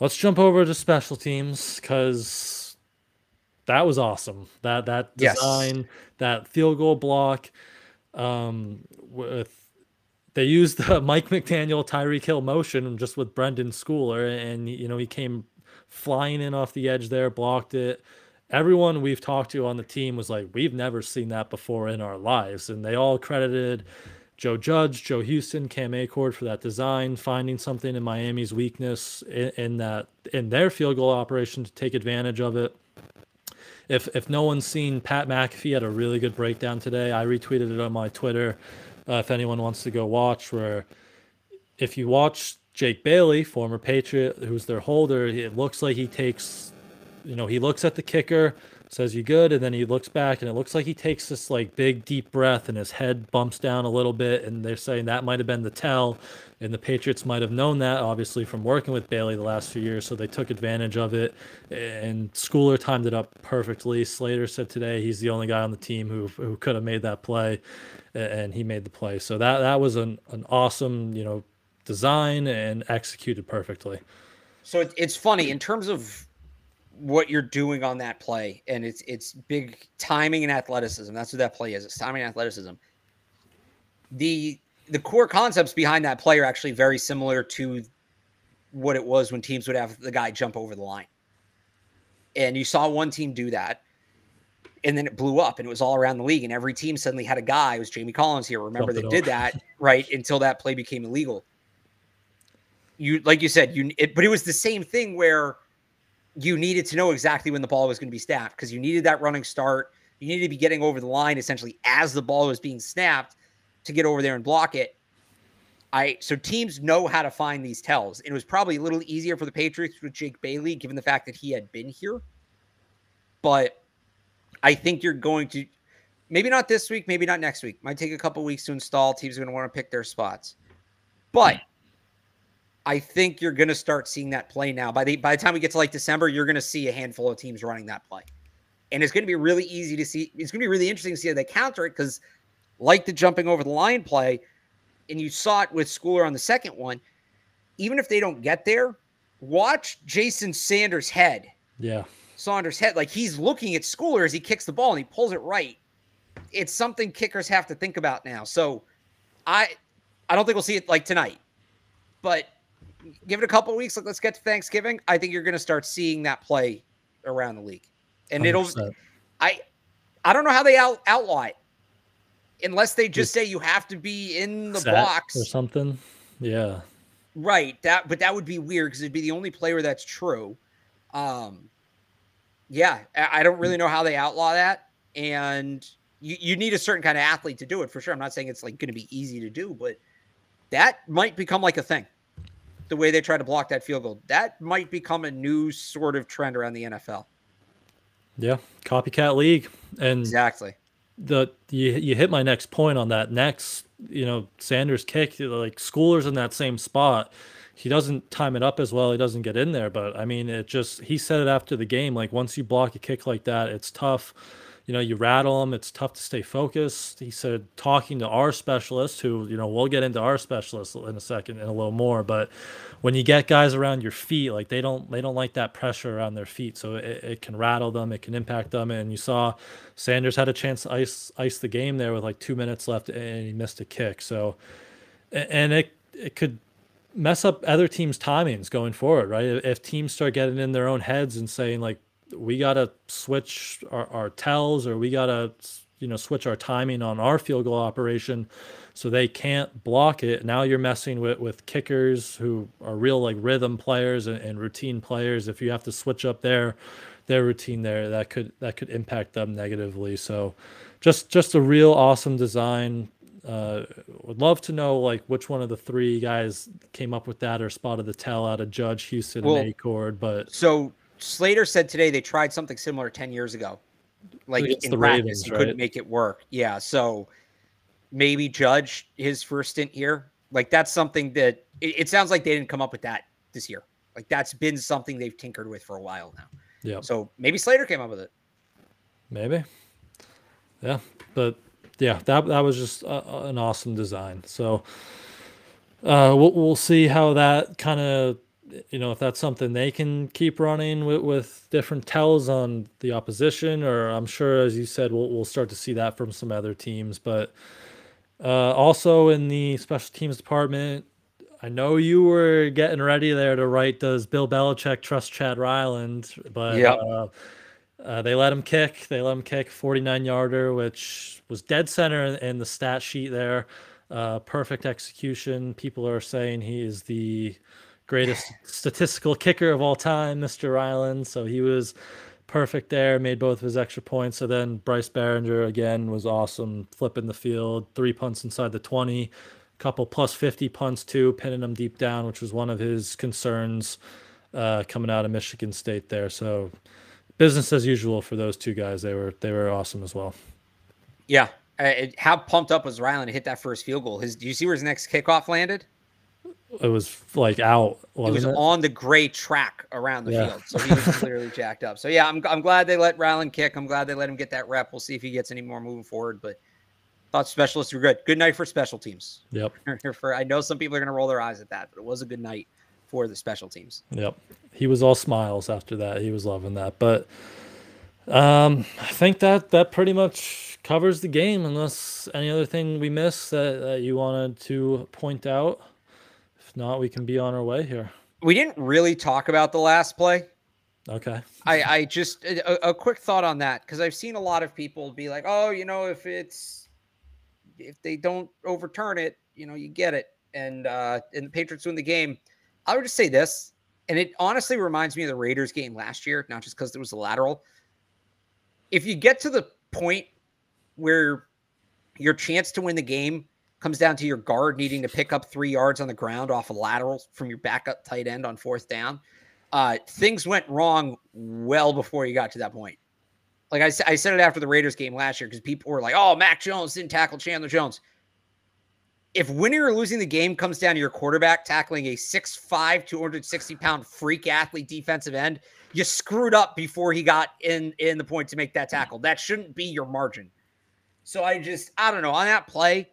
let's jump over to special teams cuz that was awesome. That that Yes. design, that field goal block um with they used the Mike McDaniel Tyreek Hill motion just with Brenden Schooler, and you know he came flying in off the edge there, blocked it. Everyone we've talked to on the team was like, "We've never seen that before in our lives," and they all credited Joe Judge, Joe Houston, Cam Achord for that design, finding something in Miami's weakness in, in that in their field goal operation to take advantage of it if if no one's seen Pat McAfee had a really good breakdown today, I retweeted it on my Twitter. Uh, if anyone wants to go watch, where if you watch Jake Bailey, former Patriot, who's their holder, it looks like he takes, you know, he looks at the kicker, says you good, and then he looks back, and it looks like he takes this like big deep breath, and his head bumps down a little bit, and they're saying that might have been the tell, and the Patriots might have known that obviously from working with Bailey the last few years, so they took advantage of it, and Schooler timed it up perfectly. Slater said today he's the only guy on the team who who could have made that play, and he made the play. So that that was an an awesome you know design and executed perfectly. So it's funny in terms of what you're doing on that play, and it's it's big timing and athleticism. That's what that play is. It's timing and athleticism. The the core concepts behind that play are actually very similar to what it was when teams would have the guy jump over the line. And you saw one team do that, and then it blew up, and it was all around the league, and every team suddenly had a guy. It was Jamie Collins here. Remember, they did that right until that play became illegal you like you said you it, but it was the same thing where you needed to know exactly when the ball was going to be snapped because you needed that running start. You needed to be getting over the line essentially as the ball was being snapped to get over there and block it. I so teams know how to find these tells. It was probably a little easier for the patriots with jake bailey given the fact that he had been here. But i think you're going to maybe not this week maybe not next week. Might take a couple weeks to install. Teams are going to want to pick their spots. But I think you're going to start seeing that play now. By the by the time we get to like December, you're going to see a handful of teams running that play, and it's going to be really easy to see. It's going to be really interesting to see how they counter it because, like the jumping over the line play, and you saw it with Schooler on the second one. Even if they don't get there, watch Jason Sanders' head. Yeah, Saunders' head, like he's looking at Schooler as he kicks the ball and he pulls it right. It's something kickers have to think about now. So, I, I don't think we'll see it like tonight, but give it a couple weeks. Like, let's get to Thanksgiving. I think you're going to start seeing that play around the league, and it'll. I, I don't know how they out, outlaw it, unless they just say you have to be in the box or something. Yeah, Right. That but that would be weird because it'd be the only player that's true. Um yeah, I I don't really know how they outlaw that. And you, you need a certain kind of athlete to do it for sure. I'm not saying it's like gonna be easy to do, but that might become like a thing. The way they try to block that field goal. That might become a new sort of trend around the NFL. yeah, copycat league, and Exactly. the you you hit my next point on that next you know Sanders kick like Schooler's in that same spot he doesn't time it up as well he doesn't get in there but I mean it just he said it after the game like once you block a kick like that it's tough you know you rattle them it's tough to stay focused. He said talking to our specialist who you know we'll get into our specialist in a second and a little more but when you get guys around your feet like they don't they don't like that pressure around their feet so it, it can rattle them it can impact them. And you saw sanders had a chance to ice ice the game there with like two minutes left and he missed a kick. So and it it could mess up other teams timings going forward right? If teams start getting in their own heads and saying like we got to switch our, our tells or we got to you know switch our timing on our field goal operation so they can't block it. Now you're messing with with kickers who are real like rhythm players and, and routine players. If you have to switch up their their routine there that could that could impact them negatively. So just just a real awesome design. Uh, would love to know like which one of the three guys came up with that or spotted the tell out of Judge, Houston, well, and Achord. But so Slater said today they tried something similar ten years ago, like in the practice, Ravens, he right? couldn't make it work. Yeah, so maybe Judge his first stint here. Like that's something that it, it sounds like they didn't come up with that this year. Like that's been something they've tinkered with for a while now. Yeah. So maybe Slater came up with it. Maybe. Yeah, but yeah, that that was just a, an awesome design. So uh, we'll we'll see how that kind of you know if that's something they can keep running with, with different tells on the opposition, or I'm sure as you said we'll we'll start to see that from some other teams. But uh, also in the special teams department, I know you were getting ready there to write. Does Bill Belichick trust Chad Ryland? But yeah. Uh, uh, they let him kick. They let him kick 49 yarder, which was dead center in, in the stat sheet there. Uh, perfect execution. People are saying he is the greatest statistical kicker of all time, Mr. Ryland. So he was perfect there, made both of his extra points. So then Bryce Baringer again was awesome, flipping the field, three punts inside the 20, couple plus 50 punts too, pinning them deep down, which was one of his concerns uh, coming out of Michigan State there. So business as usual for those two guys. They were they were awesome as well. Yeah, uh, how pumped up was Ryland to hit that first field goal? His, do you see where his next kickoff landed? It was like out. It was it? on the gray track around the yeah. field, so he was clearly jacked up. So yeah, I'm I'm glad they let Ryland kick. I'm glad they let him get that rep. We'll see if he gets any more moving forward, but. Thought specialists were good. Good night for special teams. Yep. for I know some people are to roll their eyes at that, but it was a good night for the special teams. Yep. He was all smiles after that. He was loving that. But um, I think that that pretty much covers the game, unless any other thing we missed that, that you wanted to point out. If not, we can be on our way here. We didn't really talk about the last play. Okay. I, I just a, a quick thought on that because I've seen a lot of people be like, oh, you know, if it's if they don't overturn it, you know, you get it, and uh, and the Patriots win the game. I would just say this, and it honestly reminds me of the Raiders game last year, not just because there was a lateral if you get to the point where your chance to win the game comes down to your guard needing to pick up three yards on the ground off a lateral from your backup tight end on fourth down, uh, things went wrong well before you got to that point. Like I, I said it after the Raiders game last year because people were like, oh, Mac Jones didn't tackle Chandler Jones. If winning or losing the game comes down to your quarterback tackling a 6'5, 260 pound freak athlete defensive end you screwed up before he got in in the point to make that tackle. That shouldn't be your margin. So I just I don't know on that play,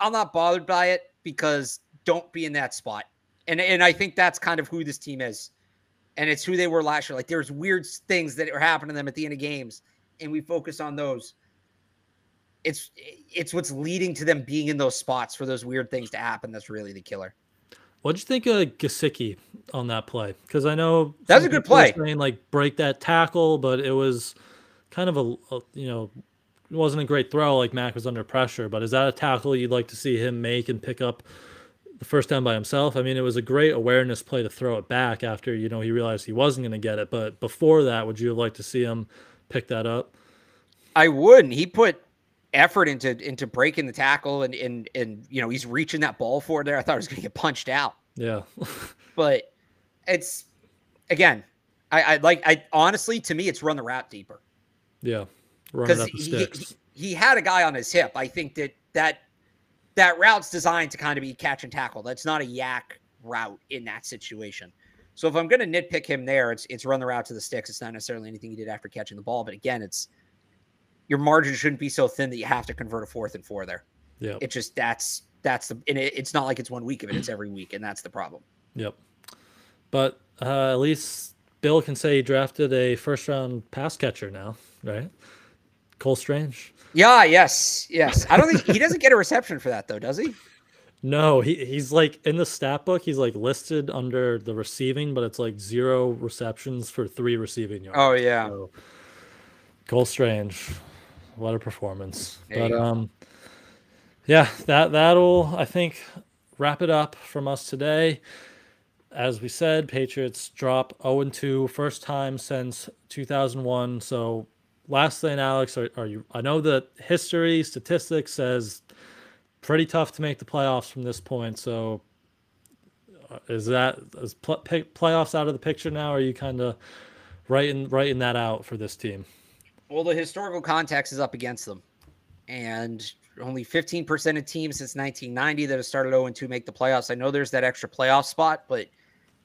I'm not bothered by it because don't be in that spot. And and I think that's kind of who this team is. And it's who they were last year. Like there's weird things that are happening to them at the end of games, and we focus on those. It's it's what's leading to them being in those spots for those weird things to happen. That's really the killer. What'd you think of Gesicki on that play? Because I know that was a good play. Saying like break that tackle, but it was kind of a, a, you know it wasn't a great throw. Like Mac was under pressure, but is that a tackle you'd like to see him make and pick up the first down by himself? I mean, it was a great awareness play to throw it back after you know he realized he wasn't going to get it. But before that, would you have liked to see him pick that up? I would. He put effort into into breaking the tackle and and and you know he's reaching that ball for there. I thought he was going to get punched out. Yeah, but it's again, I, I like I honestly to me it's run the route deeper. Yeah, because he, he, he had a guy on his hip. I think that that that route's designed to kind of be catch and tackle. That's not a yak route in that situation. So if I'm going to nitpick him there, it's it's run the route to the sticks. It's not necessarily anything he did after catching the ball, but again, it's your margin shouldn't be so thin that you have to convert a fourth and four there. Yeah. It just that's that's the and it, it's not like it's one week of it, it's every week, and that's the problem. Yep. But uh, at least Bill can say he drafted a first round pass catcher now, right? Cole Strange. Yeah, yes, yes. I don't think he doesn't get a reception for that though, does he? No, he, he's like in the stat book, he's like listed under the receiving, but it's like zero receptions for three receiving yards. Oh yeah. So, Cole Strange. what a performance! There but um, yeah, that that'll I think wrap it up from us today. As we said, Patriots drop 0 2, first time since 2001. So, last thing, Alex, are, are you? I know that history, statistics says pretty tough to make the playoffs from this point. So, uh, is that is pl- playoffs out of the picture now? Are you kind of writing writing that out for this team? Well, the historical context is up against them, and only 15% of teams since 1990 that have started 0 2 make the playoffs. I know there's that extra playoff spot, but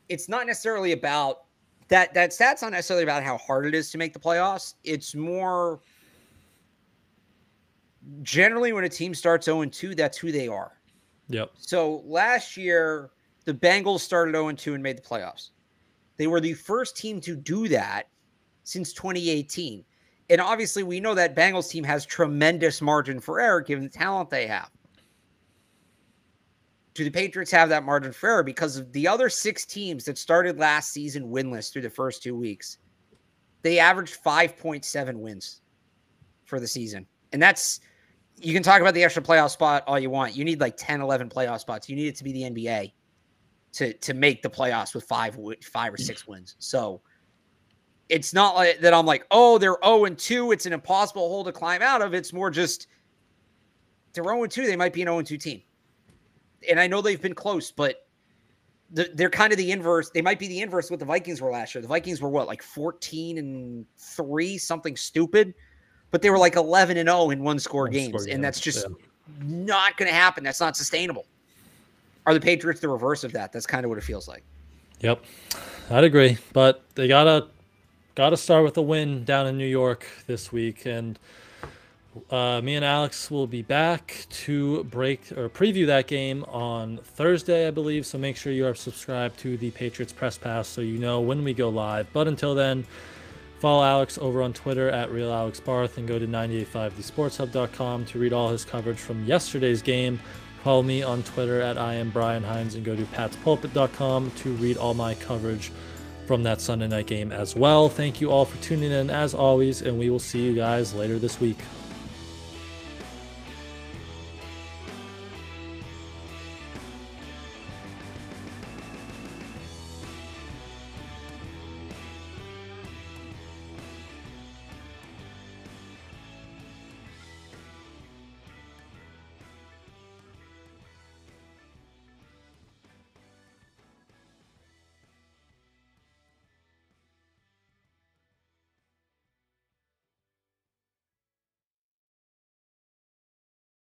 it's not necessarily about that. That stat's not necessarily about how hard it is to make the playoffs. It's more generally when a team starts 0 2, that's who they are. Yep. So last year, the Bengals started 0 2 and made the playoffs. They were the first team to do that since 2018. And obviously, we know that Bengals team has tremendous margin for error given the talent they have. Do the Patriots have that margin for error? Because of the other six teams that started last season winless through the first two weeks, they averaged 5.7 wins for the season. And that's, you can talk about the extra playoff spot all you want. You need like 10, 11 playoff spots. You need it to be the NBA to, to make the playoffs with five, five or six wins. So, it's not like that I'm like, oh, they're 0 and 2. It's an impossible hole to climb out of. It's more just they're 0 and 2. They might be an 0 and 2 team. And I know they've been close, but they're kind of the inverse. They might be the inverse what the Vikings were last year. The Vikings were what, like 14 and 3, something stupid, but they were like 11 and 0 in one score one games. Score and that's just yeah. not going to happen. That's not sustainable. Are the Patriots the reverse of that? That's kind of what it feels like. Yep. I'd agree. But they got to got to start with a win down in New York this week, and uh, me and Alex will be back to break or preview that game on Thursday, I believe. So make sure you are subscribed to the Patriots Press Pass so you know when we go live. But until then, follow Alex over on Twitter at RealAlexBarth and go to 985thesportshub.com to read all his coverage from yesterday's game. Follow me on Twitter at I am Brian Hines and go to patspulpit.com to read all my coverage from that Sunday night game as well. Thank you all for tuning in as always, and we will see you guys later this week.